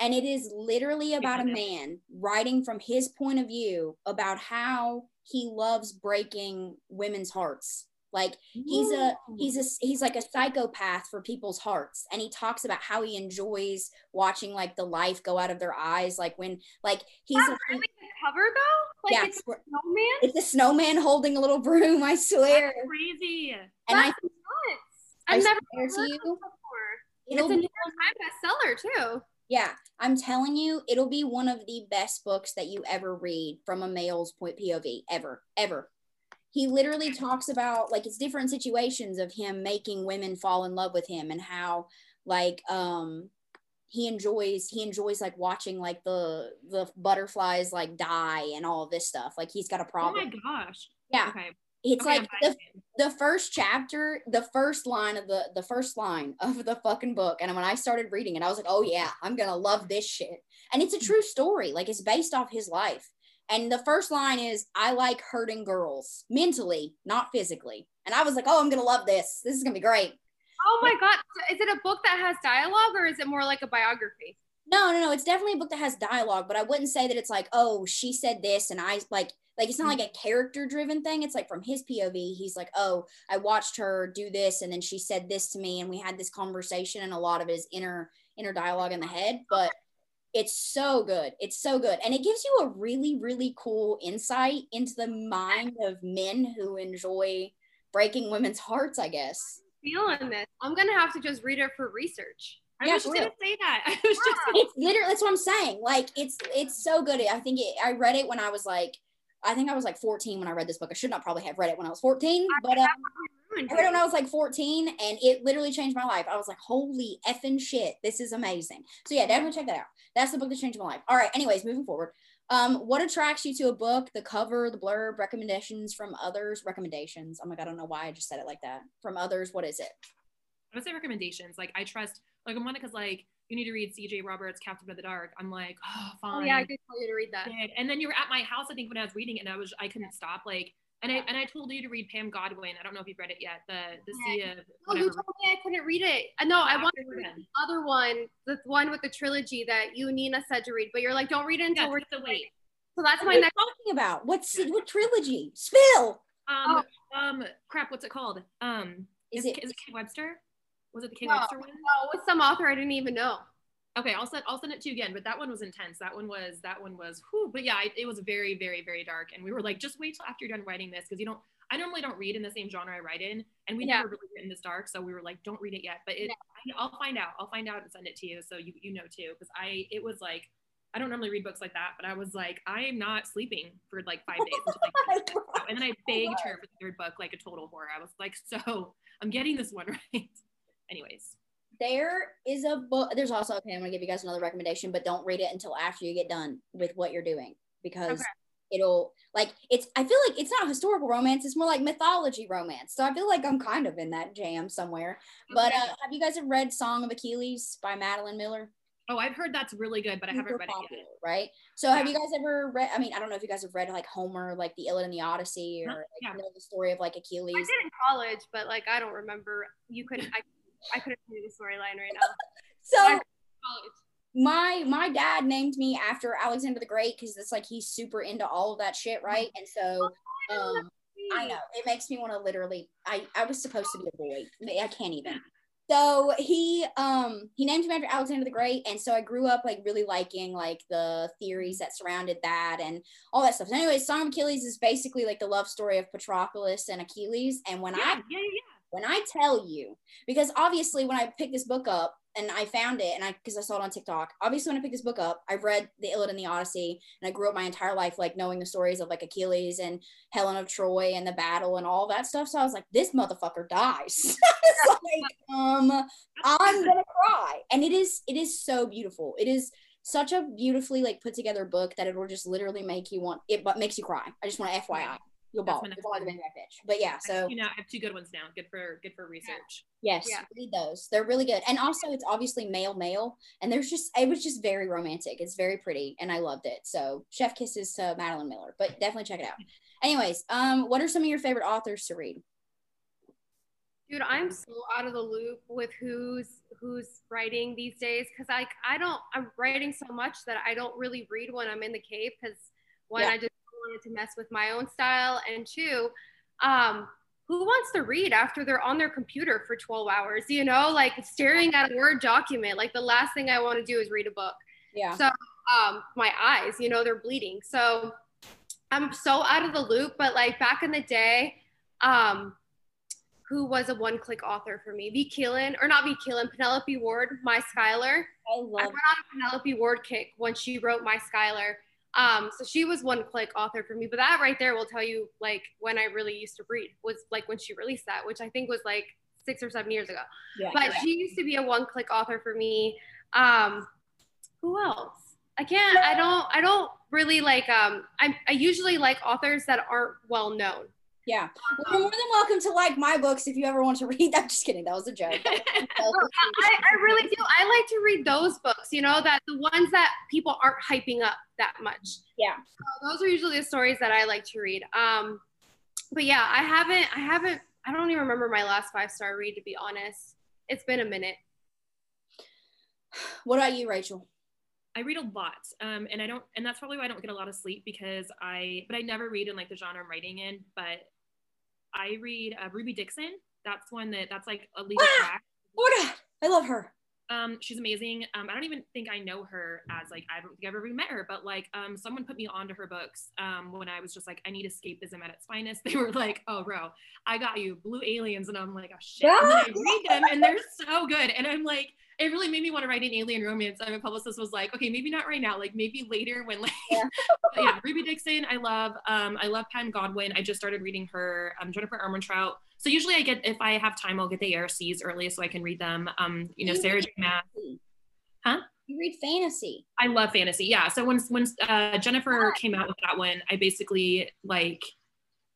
and it is literally about a man writing from his point of view about how he loves breaking women's hearts. Like he's a he's a he's like a psychopath for people's hearts and he talks about how he enjoys watching like the life go out of their eyes like when like he's That's a, really the cover though. Like yeah, it's a snowman. it's a snowman holding a little broom i swear That's crazy. and i That's nuts. I I've never swear heard to of you, before. it'll It's a New York Times bestseller too. Yeah i'm telling you it'll be one of the best books that you ever read from a male's point pov ever ever he literally talks about like it's different situations of him making women fall in love with him and how like um he enjoys he enjoys like watching like the the butterflies like die and all this stuff like he's got a problem. Oh my gosh. yeah Okay. It's Okay, like the, the first chapter the first line of the the first line (laughs) of the fucking book. And when i started reading it i was like oh yeah i'm gonna love this shit. And it's a mm-hmm. true story. Like it's based off his life. And the first line is i like hurting girls mentally not physically. And i was like oh i'm gonna love this. This is gonna be great. Oh my god. Is it a book that has dialogue or is it more like a biography? No no no it's definitely a book that has dialogue but i wouldn't say that it's like oh she said this and i like like it's not mm. like a character driven thing it's like from his pov he's like oh i watched her do this and then she said this to me and we had this conversation and a lot of his inner inner dialogue in the head but it's so good it's so good and it gives you a really really cool insight into the mind of men who enjoy breaking women's hearts i guess Feeling this. I'm gonna have to just read it for research. I Yeah, was just gonna say that. (laughs) I was just it's literally that's what I'm saying. Like it's it's so good. I think it, I read it when I was like, I think I was like 14 when I read this book. I should not probably have read it when I was 14, but um, I read it when I was like 14, and it literally changed my life. I was like, holy effing shit, this is amazing. So yeah, definitely check that out. That's the book that changed my life. All right. Anyways, moving forward. Um, what attracts you to a book? The cover, the blurb, recommendations from others, recommendations. Oh my god, I don't know why I just said it like that. From others, what is it? I would say recommendations. Like I trust, like when Monica's like, you need to read C.J. Roberts' Captive in the Dark. I'm like, oh, Oh fine. yeah, I did tell you to read that. And then you were at my house, I think, when I was reading it, and I was, I couldn't stop. Like, and I and I told you to read Pam Godwin. I don't know if you've read it yet. The the Sea of Oh, you told me I couldn't read it. No, I After wanted to read the other one, the one with the trilogy that you Nina said to read, but you're like, don't read it until Yes, we're it's a wait. So that's What my are next. talking about? What's what trilogy? Spill. Um, um, crap. What's it called? Um, Is is, it is it Kate Webster? Was it the Kate No. Webster one? Oh, with some author I didn't even know. Okay, I'll send I'll send it to you again. But that one was intense. That one was that one was whew. But yeah, I, it was very very very dark. And we were like, just wait till after you're done writing this because you don't. I normally don't read in the same genre I write in, and we Yeah. never really written this dark, so we were like, don't read it yet. But it, I, I'll find out. I'll find out and send it to you so you you know too. Because I it was like. I don't normally read books like that, but I was like, I am not sleeping for like five days. until (laughs) I and then I begged her for the third book, like a total horror. I was like, so I'm getting this one (laughs) right. Anyways, there is a book. There's also okay. I'm gonna give you guys another recommendation, but don't read it until after you get done with what you're doing because okay. it'll like it's. I feel like it's not historical romance. It's more like mythology romance. So I feel like I'm kind of in that jam somewhere. Okay. But uh, have you guys ever read Song of Achilles by Madeline Miller? Oh, I've heard that's really good, but I haven't read popular, it yet. Right. So, yeah. have you guys ever read? I mean, I don't know if you guys have read like Homer, like the Iliad and the Odyssey, or like, yeah. you know the story of like Achilles. I did in college, but like I don't remember. You couldn't. I, I couldn't tell you the storyline right now. (laughs) so, my my dad named me after Alexander the Great because it's like he's super into all of that shit, right? And so, oh, um, I know it makes me want to literally. I I was supposed to be a boy. I can't even. (laughs) So he um he named him after Alexander the Great, and so I grew up like really liking like the theories that surrounded that and all that stuff. So anyway, Song of Achilles is basically like the love story of Patroclus and Achilles. And when yeah, I yeah, yeah. When I tell you, because obviously when I picked this book up, and I found it and I because I saw it on TikTok. Obviously, when I picked this book up, I've read the Iliad and the Odyssey, and I grew up my entire life like knowing the stories of like Achilles and Helen of Troy and the battle and all that stuff. So I was like, this motherfucker dies. (laughs) (laughs) like, um, I'm gonna cry. And it is it is so beautiful. It is such a beautifully like put together book that it will just literally make you want it but makes you cry. I just want to FYI. You'll ball. You'll ball the bitch. But yeah, so you know, I have two good ones now. Good for good for research. Yes, yeah. read those. They're really good. And also it's obviously male male. And there's just it was just very romantic. It's very pretty and I loved it. So chef kisses to Madeline Miller. But definitely check it out. (laughs) Anyways, um, what are some of your favorite authors to read? Dude, I'm so out of the loop with who's who's writing these days because like I don't I'm writing so much that I don't really read when I'm in the cave because one yeah. I just wanted to mess with my own style, and two, um, who wants to read after they're on their computer for 12 hours? You know, like staring at a Word document. Like the last thing I want to do is read a book. Yeah. So um, my eyes, you know, they're bleeding. So I'm so out of the loop. But like back in the day, um, who was a one-click author for me? Vi Keeland, or not Vi Keeland, Penelope Ward, My Skylar. I love. I went on a Penelope Ward kick when she wrote My Skylar. Um, so she was one click author for me, but that right there will tell you like when I really used to read was like when she released that, which I think was like six or seven years ago. Yeah, but yeah. she used to be a one click author for me. Um, who else? I can't, I don't, I don't really like, um, I, I usually like authors that aren't well known. Yeah. Well, you're more than welcome to like my books if you ever want to (laughs) read. I'm just kidding. That was a joke. (laughs) I, I really do. I like to read those books, you know, that the ones that people aren't hyping up that much. Yeah. So those are usually the stories that I like to read. Um, but yeah, I haven't, I haven't, I don't even remember my last five star read to be honest. It's been a minute. (sighs) What about you, Rachel? I read a lot, um, and I don't, and that's probably why I don't get a lot of sleep because I, but I never read in like the genre I'm writing in. But I read uh, Ruby Dixon. That's one that that's like a legal ah. Oh I love her. Um, she's amazing. Um, I don't even think I know her as like I don't think I've ever met her, but like um, someone put me onto her books um, when I was just like I need escapism at its finest. (laughs) They were like, "Oh, bro, I got you, Blue Aliens," and I'm like, "Oh shit!" And I read them, and they're so good, and I'm like, it really made me want to write an alien romance. And my publicist was like, okay, maybe not right now, like maybe later when like yeah, (laughs) yeah Ruby Dixon, I love. Um, I love Pam Godwin. I just started reading her. Um, Jennifer Armentrout. So usually I get if I have time, I'll get the ARCs early so I can read them. Um, you know, you Sarah J. Maas. Huh? You read fantasy. I love fantasy. Yeah. So when when uh, Jennifer came out with that one, I basically like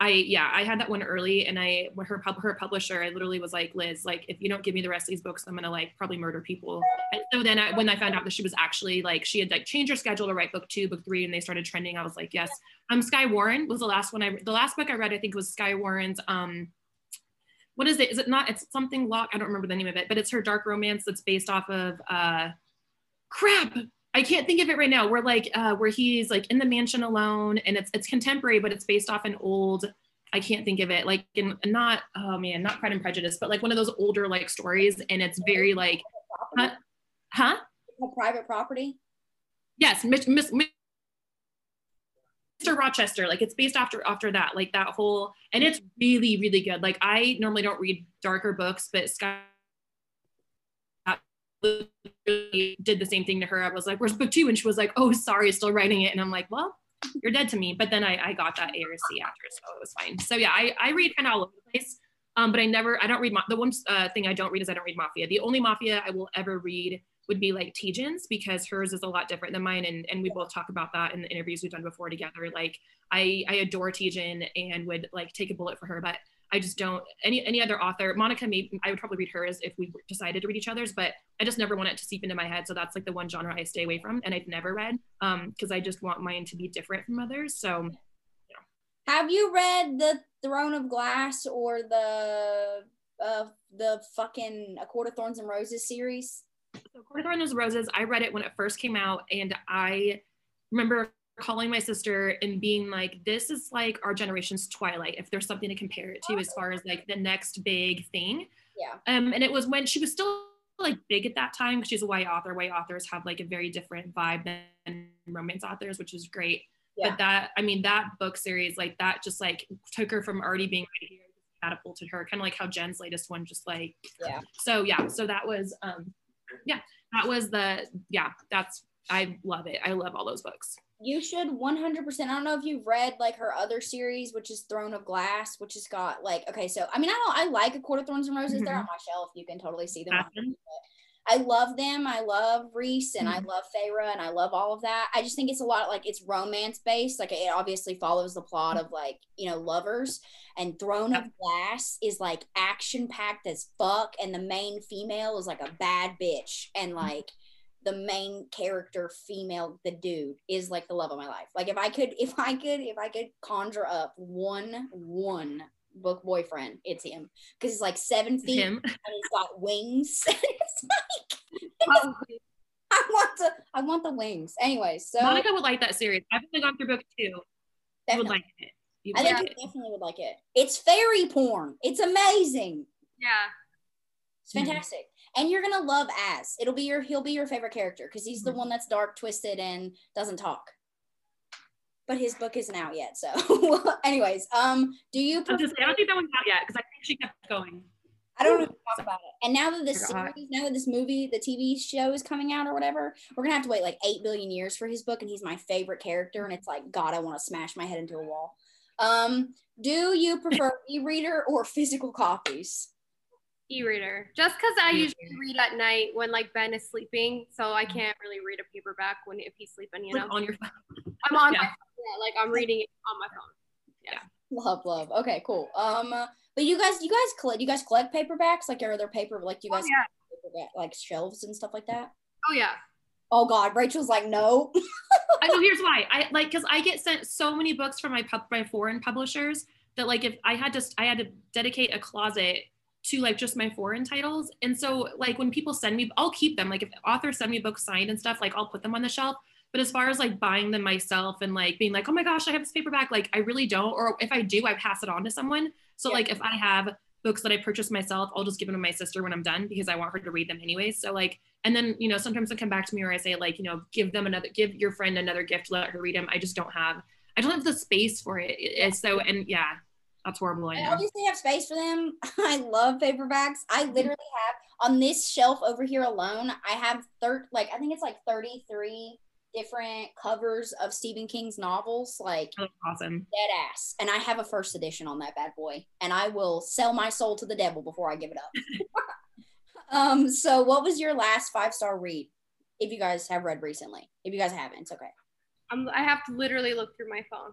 I yeah, I had that one early, and I her her publisher, I literally was like, Liz, like if you don't give me the rest of these books, I'm gonna like probably murder people. And so then I, when I found out that she was actually like she had like changed her schedule to write book two, book three, and they started trending, I was like, yes. Um, Skye Warren was the last one I the last book I read, I think was Skye Warren's um. What is it? Is it not? It's something lock. I don't remember the name of it, but it's her dark romance that's based off of uh, crap. I can't think of it right now. We're like uh, where he's like in the mansion alone, and it's it's contemporary, but it's based off an old. I can't think of it like in not oh man, not Pride and Prejudice, but like one of those older like stories, and it's very like, huh? huh? A private property. Yes, Miss, Miss, Mr. Rochester. Like it's based after after that, like that whole, and it's really really good. Like I normally don't read darker books, but Skye did the same thing to her. I was like, "Where's book two? And she was like, "Oh, sorry, still writing it." And I'm like, "Well, you're dead to me." But then I, I got that ARC after, so it was fine. So yeah, I, I read kind of all over the place. Um, but I never, I don't read, the one uh, thing I don't read is I don't read Mafia. The only Mafia I will ever read would be like Tijan's because hers is a lot different than mine. And, and we both talk about that in the interviews we've done before together. Like I, I adore Tijan and would like take a bullet for her, but I just don't any any other author. Monica, maybe I would probably read hers if we decided to read each other's, but I just never want it to seep into my head. So that's like the one genre I stay away from, and I've never read um because I just want mine to be different from others. So, have you read the Throne of Glass or the uh the fucking A Court of Thorns and Roses series? So, Court of Thorns and Roses, I read it when it first came out, and I remember calling my sister and being like, this is like our generation's Twilight, if there's something to compare it to as far as like the next big thing. Yeah. Um, and it was when she was still like big at that time because she's a YA author. YA authors have like a very different vibe than romance authors, which is great. Yeah. But that, I mean, that book series, like that just like took her from already being right here, catapulted her, kind of like how Jen's latest one just like, yeah. So yeah, so that was, um, yeah, that was the, yeah, that's, I love it. I love all those books you should 100% i don't know if you've read like her other series which is throne of glass which has got like okay so i mean i don't i like a court of thorns and roses mm-hmm. they're on my shelf you can totally see them i love them i love Rhys and mm-hmm. i love Feyre and i love all of that i just think it's a lot like it's romance based like it obviously follows the plot of like you know lovers and throne of glass is like action packed as fuck and the main female is like a bad bitch and like the main character female the dude is like the love of my life. Like if i could if i could if i could conjure up one one book boyfriend it's him. Because he's like seven feet him. and he's got wings. (laughs) It's like oh. (laughs) i want to i want the wings. Anyway so monica would like that series. I've only gone through book two. You would like it. You i think like you definitely would like it. It's fairy porn. It's amazing. Yeah. It's hmm. fantastic and you're gonna love Az. It'll be your he'll be your favorite character because he's the mm-hmm. one that's dark, twisted, and doesn't talk. But his book isn't out yet. So, (laughs) anyways, um, do you? Prefer- just, I don't think that one's out yet because I think she kept going. I don't know talk about it. And now that this series, now that this movie, the TV show is coming out or whatever, we're gonna have to wait like eight billion years for his book, and he's my favorite character. And it's like, God, I want to smash my head into a wall. Um, do you prefer (laughs) e-reader or physical copies? E-reader. Just because i usually read at night when like ben is sleeping so i mm-hmm. can't really read a paperback when if he's sleeping you know? like on your phone. I'm on yeah. my phone yeah, like i'm reading it on my phone. Yeah. yeah. Love love. Okay cool. Um but you guys you guys collect you guys collect paperbacks? Like are there paper like you oh, guys oh, yeah. like shelves and stuff like that? Oh yeah. Oh god rachel's like no. (laughs) (laughs) I know here's why. I like because i get sent so many books from my pub my foreign publishers that like if i had to i had to dedicate a closet to like just my foreign titles. And so like when people send me, I'll keep them. Like if authors send me books signed and stuff, like I'll put them on the shelf. But as far as like buying them myself and like being like, oh my gosh, I have this paperback, like I really don't. Or if I do, I pass it on to someone. So yeah. like if I have books that I purchase myself, I'll just give them to my sister when I'm done because I want her to read them anyways. So like, and then you know sometimes they come back to me or I say like, you know, give them another, give your friend another gift, let her read them. I just don't have, I don't have the space for it. It's so and yeah, that's horrible. I, I obviously have space for them. (laughs) I love paperbacks. I literally have on this shelf over here alone. I have third, like I think it's like thirty three different covers of Stephen King's novels. Like That's awesome, dead ass. And I have a first edition on that bad boy, and I will sell my soul to the devil before I give it up. (laughs) (laughs) um. So, what was your last five star read? If you guys have read recently, if you guys haven't, it's okay. I'm, I have to literally look through my phone.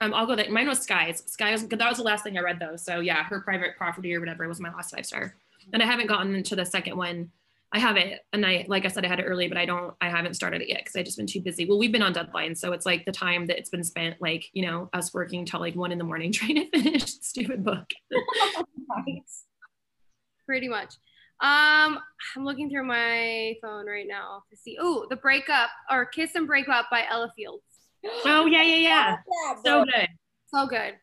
Um, I'll go there. Mine was Skye's. Skye's. That was the last thing I read though. So yeah, her private property or whatever was my last five star. And I haven't gotten into the second one. I have it, and I like I said I had it early, but I don't. I haven't started it yet because I've just been too busy. Well, we've been on deadlines, so it's like the time that it's been spent, like you know, us working till like one in the morning (laughs) trying to finish stupid book. (laughs) Pretty much. Um, I'm looking through my phone right now to see. Oh, the breakup or Kiss and Break Up by Ella Fields. Oh yeah, yeah, yeah. so good. So good.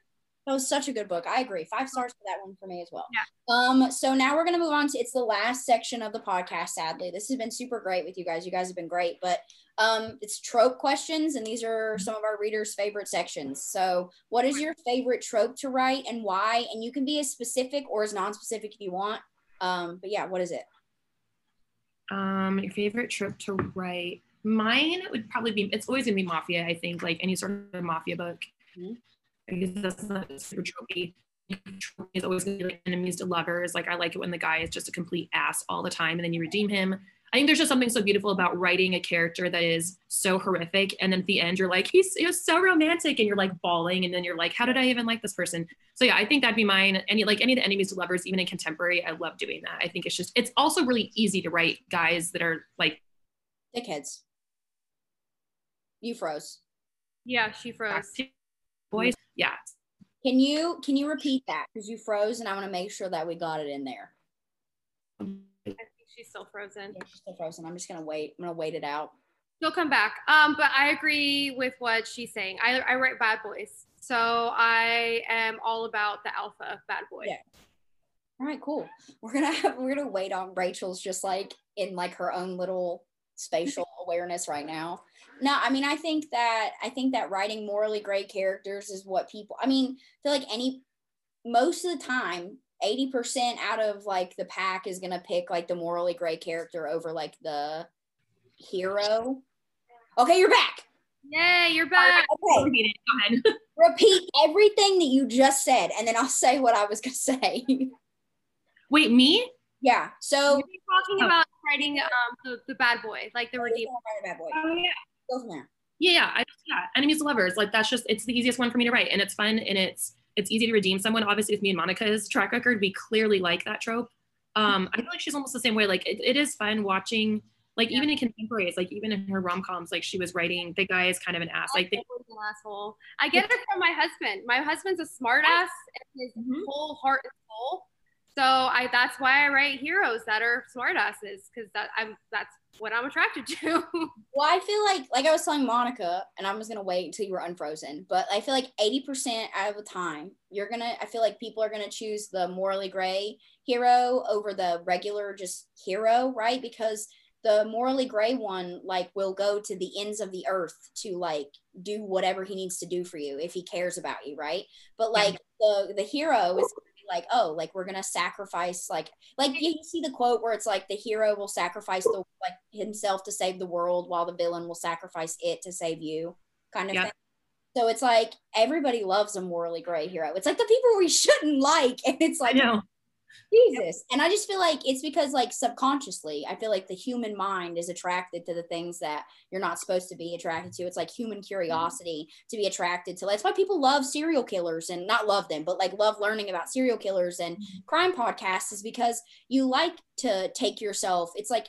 That was such a good book. I agree. Five stars for that one for me as well. Yeah. Um, so now we're gonna move on to it's the last section of the podcast, sadly. This has been super great with you guys. You guys have been great, but um it's trope questions, and these are some of our readers' favorite sections. So what is your favorite trope to write and why? And you can be as specific or as non-specific if you want. Um, but yeah, what is it? Um, your favorite trope to write. Mine would probably be it's always gonna be mafia, I think, like any sort of mafia book. Mm-hmm. I guess that's not super tropey. is always to be like enemies to lovers. Like I like it when the guy is just a complete ass all the time, and then you redeem him. I think there's just something so beautiful about writing a character that is so horrific, and then at the end you're like, he's, he's so romantic, and you're like bawling, and then you're like, how did I even like this person? So yeah, I think that'd be mine. Any like any of the enemies to lovers, even in contemporary, I love doing that. I think it's just it's also really easy to write guys that are like dickheads. You froze. Yeah, she froze. Boys, yeah. Can you can you repeat that because you froze and I want to make sure that we got it in there. I think she's still frozen. Yeah, she's still frozen. I'm just gonna wait. I'm gonna wait it out. She'll come back. Um, but I agree with what she's saying. I I write bad boys, so I am all about the alpha bad boy. Yeah. All right, cool. We're gonna have we're gonna wait on Rachel's just like in like her own little spatial (laughs) awareness right now. No, I mean, I think that I think that writing morally gray characters is what people. I mean, I feel like any most of the time, eighty percent out of like the pack is gonna pick like the morally gray character over like the hero. Okay, you're back. Yay, you're back. Okay, Repeat it. Go ahead. repeat everything that you just said, and then I'll (laughs) say what I was gonna say. Wait, me? yeah. So You're talking Oh. about writing um the, the bad boy, like the redeemer. bad boy. Oh yeah. Go from there. Yeah, yeah, I, yeah. Enemies to lovers, like that's just it's the easiest one for me to write, and it's fun and it's it's easy to redeem someone. Obviously, with me and Monica's track record, we clearly like that trope. Um, I feel like she's almost the same way. Like it, it is fun watching, like even in contemporaries, like even in her rom coms, like she was writing the guy is kind of an ass. Like they, an asshole. I get it from my husband. My husband's a smart ass in his Mhm. whole heart and soul. So I that's why I write heroes that are smart asses because that I'm that's what I'm attracted to. (laughs) Well, I feel like, like I was telling Monica, and I'm just gonna wait until you were unfrozen. But I feel like 80% out of the time, you're gonna. I feel like people are gonna choose the morally gray hero over the regular just hero, right? Because the morally gray one, like, will go to the ends of the earth to like do whatever he needs to do for you if he cares about you, right? But Yeah. like the the hero is like, oh, like we're gonna sacrifice, like, like you see the quote where it's like the hero will sacrifice the like himself to save the world while the villain will sacrifice it to save you kind of Yeah. thing so it's like everybody loves a morally gray hero it's like the people we shouldn't like (laughs) and it's like I know. Jesus. And i just feel like it's because like subconsciously i feel like the human mind is attracted to the things that you're not supposed to be attracted to. It's like human mm-hmm. curiosity to be attracted to that's why people love serial killers and not love them but like love learning about serial killers and mm-hmm. crime podcasts is because you like to take yourself it's like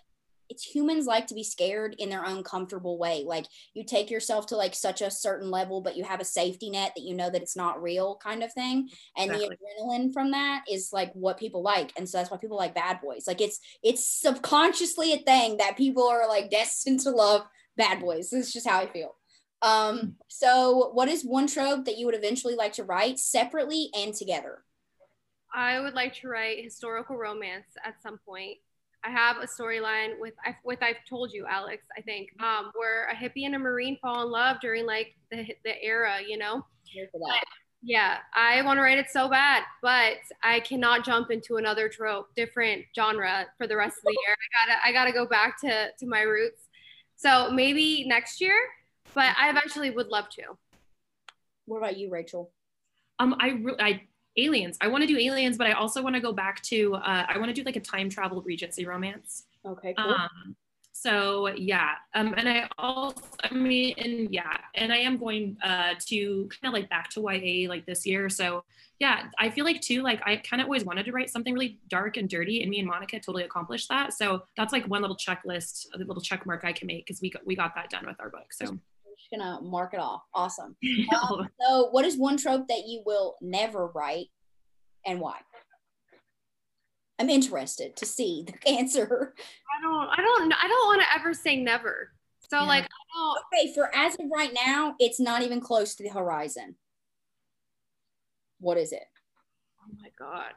it's humans like to be scared in their own comfortable way. Like you take yourself to like such a certain level but you have a safety net that you know that it's not real kind of thing. And Exactly. the adrenaline from that is like what people like. And so that's why people like bad boys. Like it's it's subconsciously a thing that people are like (laughs) destined to love bad boys. This is just how i feel. Um so what is one trope that you would eventually like to write separately and together? I would like to write historical romance at some point. I have a storyline with I with I've told you, Alex. I think um, where a hippie and a marine fall in love during like the the era, you know. Here. Yeah, I want to write it so bad, but I cannot jump into another trope, different genre for the rest of the year. I gotta I gotta go back to to my roots. So maybe next year, but I eventually would love to. what about you rachel Um, I really, I aliens. I want to do aliens, but I also want to go back to. Uh, I want to do like a time travel Regency romance. okay cool Um, so yeah, um, and I also, I mean, and yeah, and I am going uh, to kind of like back to YA like this year. So yeah, I feel like too, like I kind of always wanted to write something really dark and dirty, and me and Monica totally accomplished that. So that's like one little checklist, a little check mark I can make because we got we got that done with our book. So just gonna mark it off awesome (laughs) Um, so what is one trope that you will never write and why i'm interested to see the (laughs) answer I don't I don't I don't want to ever say never. So Yeah. like I don't okay for as of right now it's not even close to the horizon what is it Oh my god.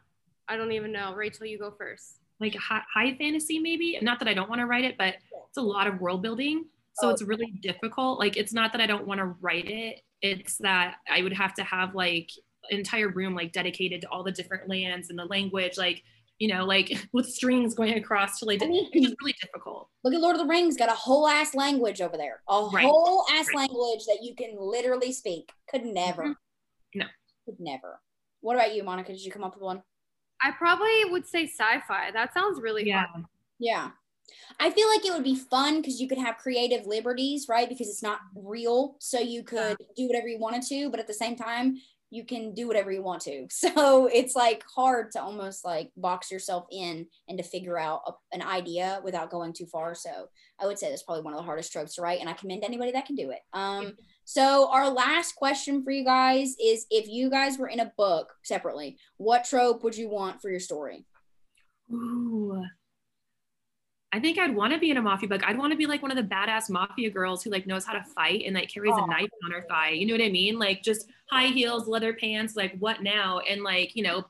I don't even know. Rachel, you go first. like high, high fantasy maybe not that i don't want to write it but it's a lot of world building so Oh. it's really difficult like it's not that i don't want to write it it's that i would have to have like an entire room like dedicated to all the different lands and the language like you know like (laughs) with strings going across to like I mean- it's just really difficult look at lord of the rings got a whole ass language over there a Right. whole ass Right. language that you can literally speak could never Mhm. No. could never What about you, Monica? Did you come up with one? I probably would say sci-fi. That sounds really Yeah. fun. Yeah. I feel like it would be fun because you could have creative liberties, right? Because it's not real. So you could do whatever you wanted to, but at the same time, you can do whatever you want to. (laughs) So it's like hard to almost like box yourself in and to figure out a, an idea without going too far. So I would say that's probably one of the hardest strokes to write. And I commend anybody that can do it. Um, so our last question for you guys is if you guys were in a book separately, what trope would you want for your story? Ooh. I think I'd want to be in a mafia book. I'd want to be like one of the badass mafia girls who like knows how to fight and like carries Oh. a knife on her thigh. You know what I mean? Like just high heels, leather pants, like what now? And like, you know,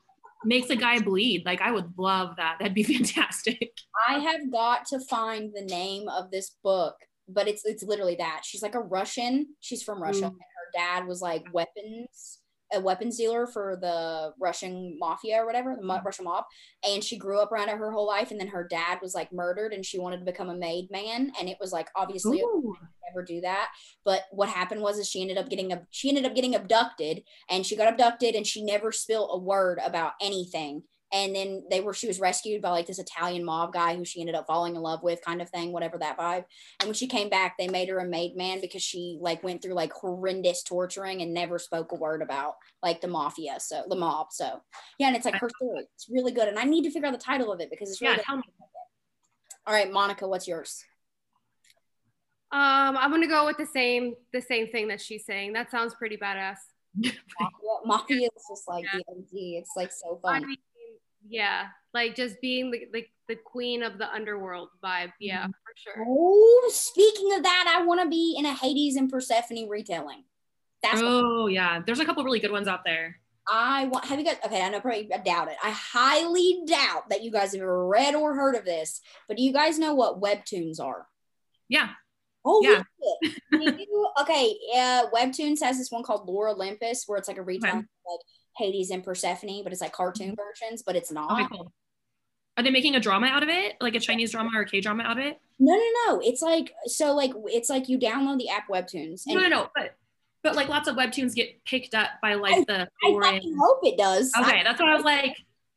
makes a guy bleed. Like I would love that. That'd be (laughs) fantastic. I have got to find the name of this book, but it's it's literally that. She's like a Russian. She's from Russia, Mm. and her dad was like weapons a weapons dealer for the Russian mafia or whatever, the mo- mm-hmm. Russian mob. And she grew up around it her whole life, and then her dad was like murdered, and she wanted to become a made man, and it was like obviously never do that. But what happened was is she ended up getting she ended up getting abducted and she got abducted and she never spilled a word about anything. And then they were she was rescued by like this Italian mob guy who she ended up falling in love with, kind of thing, whatever that vibe. And when she came back, they made her a made man because she like went through like horrendous torturing and never spoke a word about like the mafia, so the mob. So yeah, and it's like her story. It's really good. And I need to figure out the title of it because it's really Yeah, good. tell me. All right, Monica, what's yours? Um, I'm gonna go with the same the same thing that she's saying. That sounds pretty badass. Mafia, (laughs) mafia is just like the OG. It's like so I fun. mean, yeah, like just being the, the the queen of the underworld vibe. Yeah, Mm-hmm. for sure. Oh, speaking of that, I want to be in a Hades and Persephone retelling. That's what Oh yeah. There's a couple really good ones out there. I want. Have you guys? Okay, I know probably I doubt it. I highly doubt that you guys have ever read or heard of this. But do you guys know what webtoons are? Yeah. Oh Yeah. yeah. you, okay, uh, Webtoons has this one called Lore Olympus, where it's like a retelling of like Hades and Persephone, but it's like cartoon mm-hmm. versions, but it's not. Okay, cool. Are they making a drama out of it? Like a Chinese drama or a K drama out of it? No, no, no. It's like so like it's like you download the app Webtoons. No, no, no. But but like lots of webtoons get picked up by like the I fucking hope it does. I Okay, that's what I was like.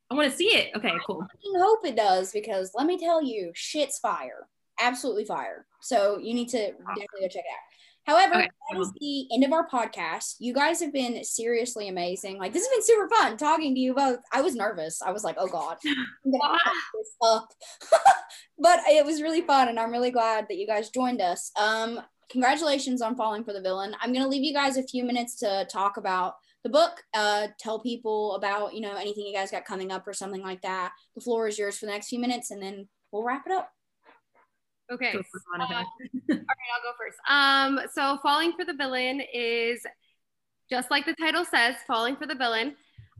I want to see it. Okay, cool. fucking hope it does because let me tell you, shit's fire. Absolutely fire. So you need to definitely go check it out. However, Okay, that is the end of our podcast. You guys have been seriously amazing. Like this has been super fun talking to you both. I was nervous. I was like, oh God, (gasps) I'm gonna fuck this up. (laughs) but it was really fun and I'm really glad that you guys joined us. Um, congratulations on falling for the villain. I'm gonna leave you guys a few minutes to talk about the book, uh, tell people about, you know, anything you guys got coming up or something like that. The floor is yours for the next few minutes and then we'll wrap it up. Okay. Go for it, Monica. All right, I'll go first. Um, so falling for the villain is just like the title says, falling for the villain.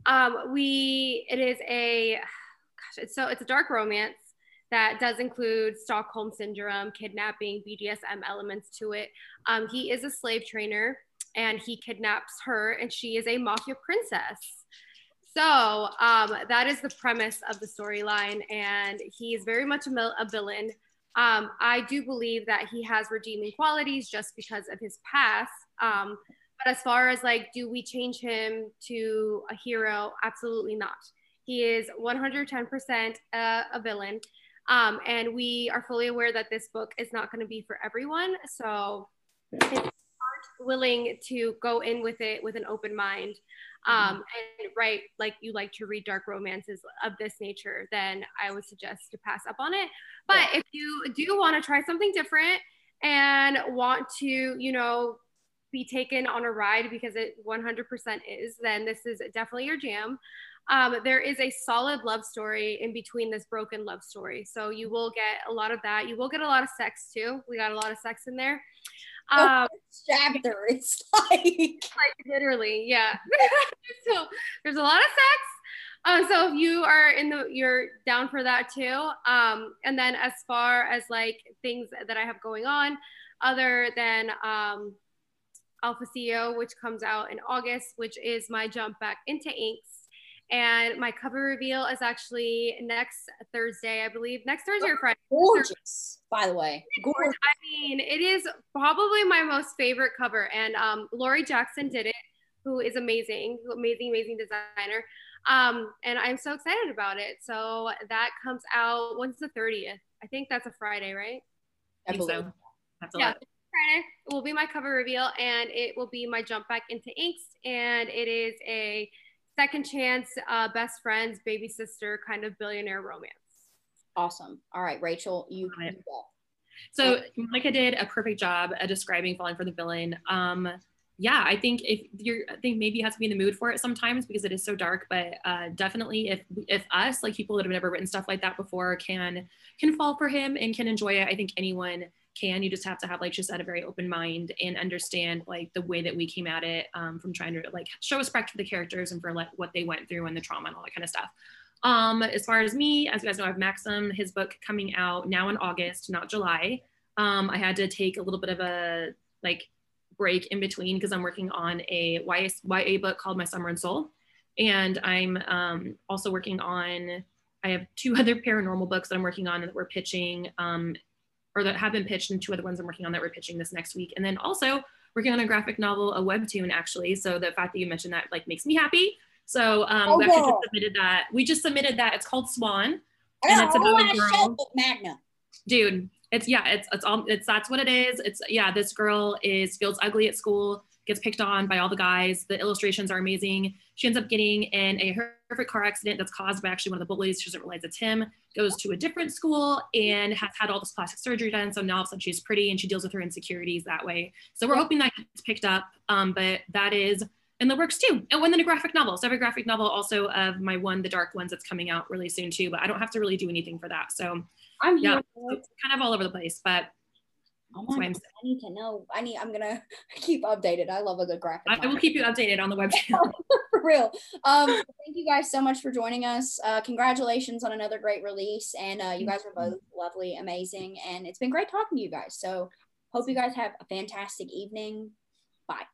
Um, we it is a gosh, it's so it's a dark romance that does include Stockholm syndrome, kidnapping, BDSM elements to it. Um, he is a slave trainer and he kidnaps her, and she is a mafia princess. So um, that is the premise of the storyline, and he is very much a, mil- a villain. Um, I do believe that he has redeeming qualities just because of his past. Um, but as far as like, do we change him to a hero? Absolutely not. He is 110% a, a villain. Um, and we are fully aware that this book is not going to be for everyone. So aren't willing to go in with it with an open mind, um, and right, like you like to read dark romances of this nature, then I would suggest to pass up on it. But if you do want to try something different and want to, you know, be taken on a ride because it 100% is, then this is definitely your jam. Um, there is a solid love story in between this broken love story. So you will get a lot of that. You will get a lot of sex too. We got a lot of sex in there. (laughs) Um, Chapter. It's (laughs) like like literally, yeah. (laughs) so there's a lot of sex. Um, so if you are in the, you're down for that too. Um, and then as far as like things that I have going on, other than um, Alpha CEO, which comes out in August, which is my jump back into inks. And my cover reveal is actually next Thursday, I believe. Next Thursday or Friday. gorgeous, by the way. Gorgeous. I mean, it is probably my most favorite cover. And um, Lori Jackson did it who is amazing, amazing, amazing designer. Um, and I'm so excited about it. So that comes out when's the 30th? I think that's a Friday, right? I think so. That's a yeah, lot. Friday. It will be my cover reveal and it will be my jump back into inks. And it is a second chance, uh, best friends, baby sister kind of billionaire romance. Awesome. All right, Rachel, you, you go. So Monica did a perfect job at describing falling for the villain. Um, yeah, I think if you're, I think maybe you have to be in the mood for it sometimes because it is so dark. But uh, definitely, if if us like people that have never written stuff like that before can can fall for him and can enjoy it, I think anyone can. You just have to have like just had a very open mind and understand like the way that we came at it um, from trying to like show respect for the characters and for like what they went through and the trauma and all that kind of stuff. Um, as far as me, as you guys know, I have Maxim, his book coming out now in August, not July. Um, I had to take a little bit of a like break in between because I'm working on a YA, YA book called My Summer and Soul. And I'm um, also working on, I have two (laughs) other paranormal books that I'm working on that we're pitching, um, or that have been pitched, and two other ones I'm working on that we're pitching this next week. And then also working on a graphic novel, a webtoon actually. So the fact that you mentioned that like makes me happy. So um, oh, we actually just submitted that. We just submitted that. It's called Swan, and it's about a girl. Manga. Dude, it's yeah, it's it's all it's that's what it is. It's yeah, this girl is feels ugly at school, gets picked on by all the guys. The illustrations are amazing. She ends up getting in a horrific car accident that's caused by actually one of the bullies. She doesn't realize it's him. Goes to a different school and has had all this plastic surgery done. So now all of a sudden she's pretty and she deals with her insecurities that way. So we're hoping that gets picked up. Um, but that is in the works too. And then a graphic novel. So I have a graphic novel also of my one, The Dark Ones, that's coming out really soon too. But I don't have to really do anything for that. So I'm yeah, it's kind of all over the place, but Oh my I need to know. I need. I'm gonna (laughs) keep updated. I love a good graphic. I will keep you updated on the website. (laughs) for real. Um, thank you guys so much for joining us. Uh, congratulations on another great release, and uh, you guys are both lovely, amazing, and it's been great talking to you guys. So hope you guys have a fantastic evening. Bye.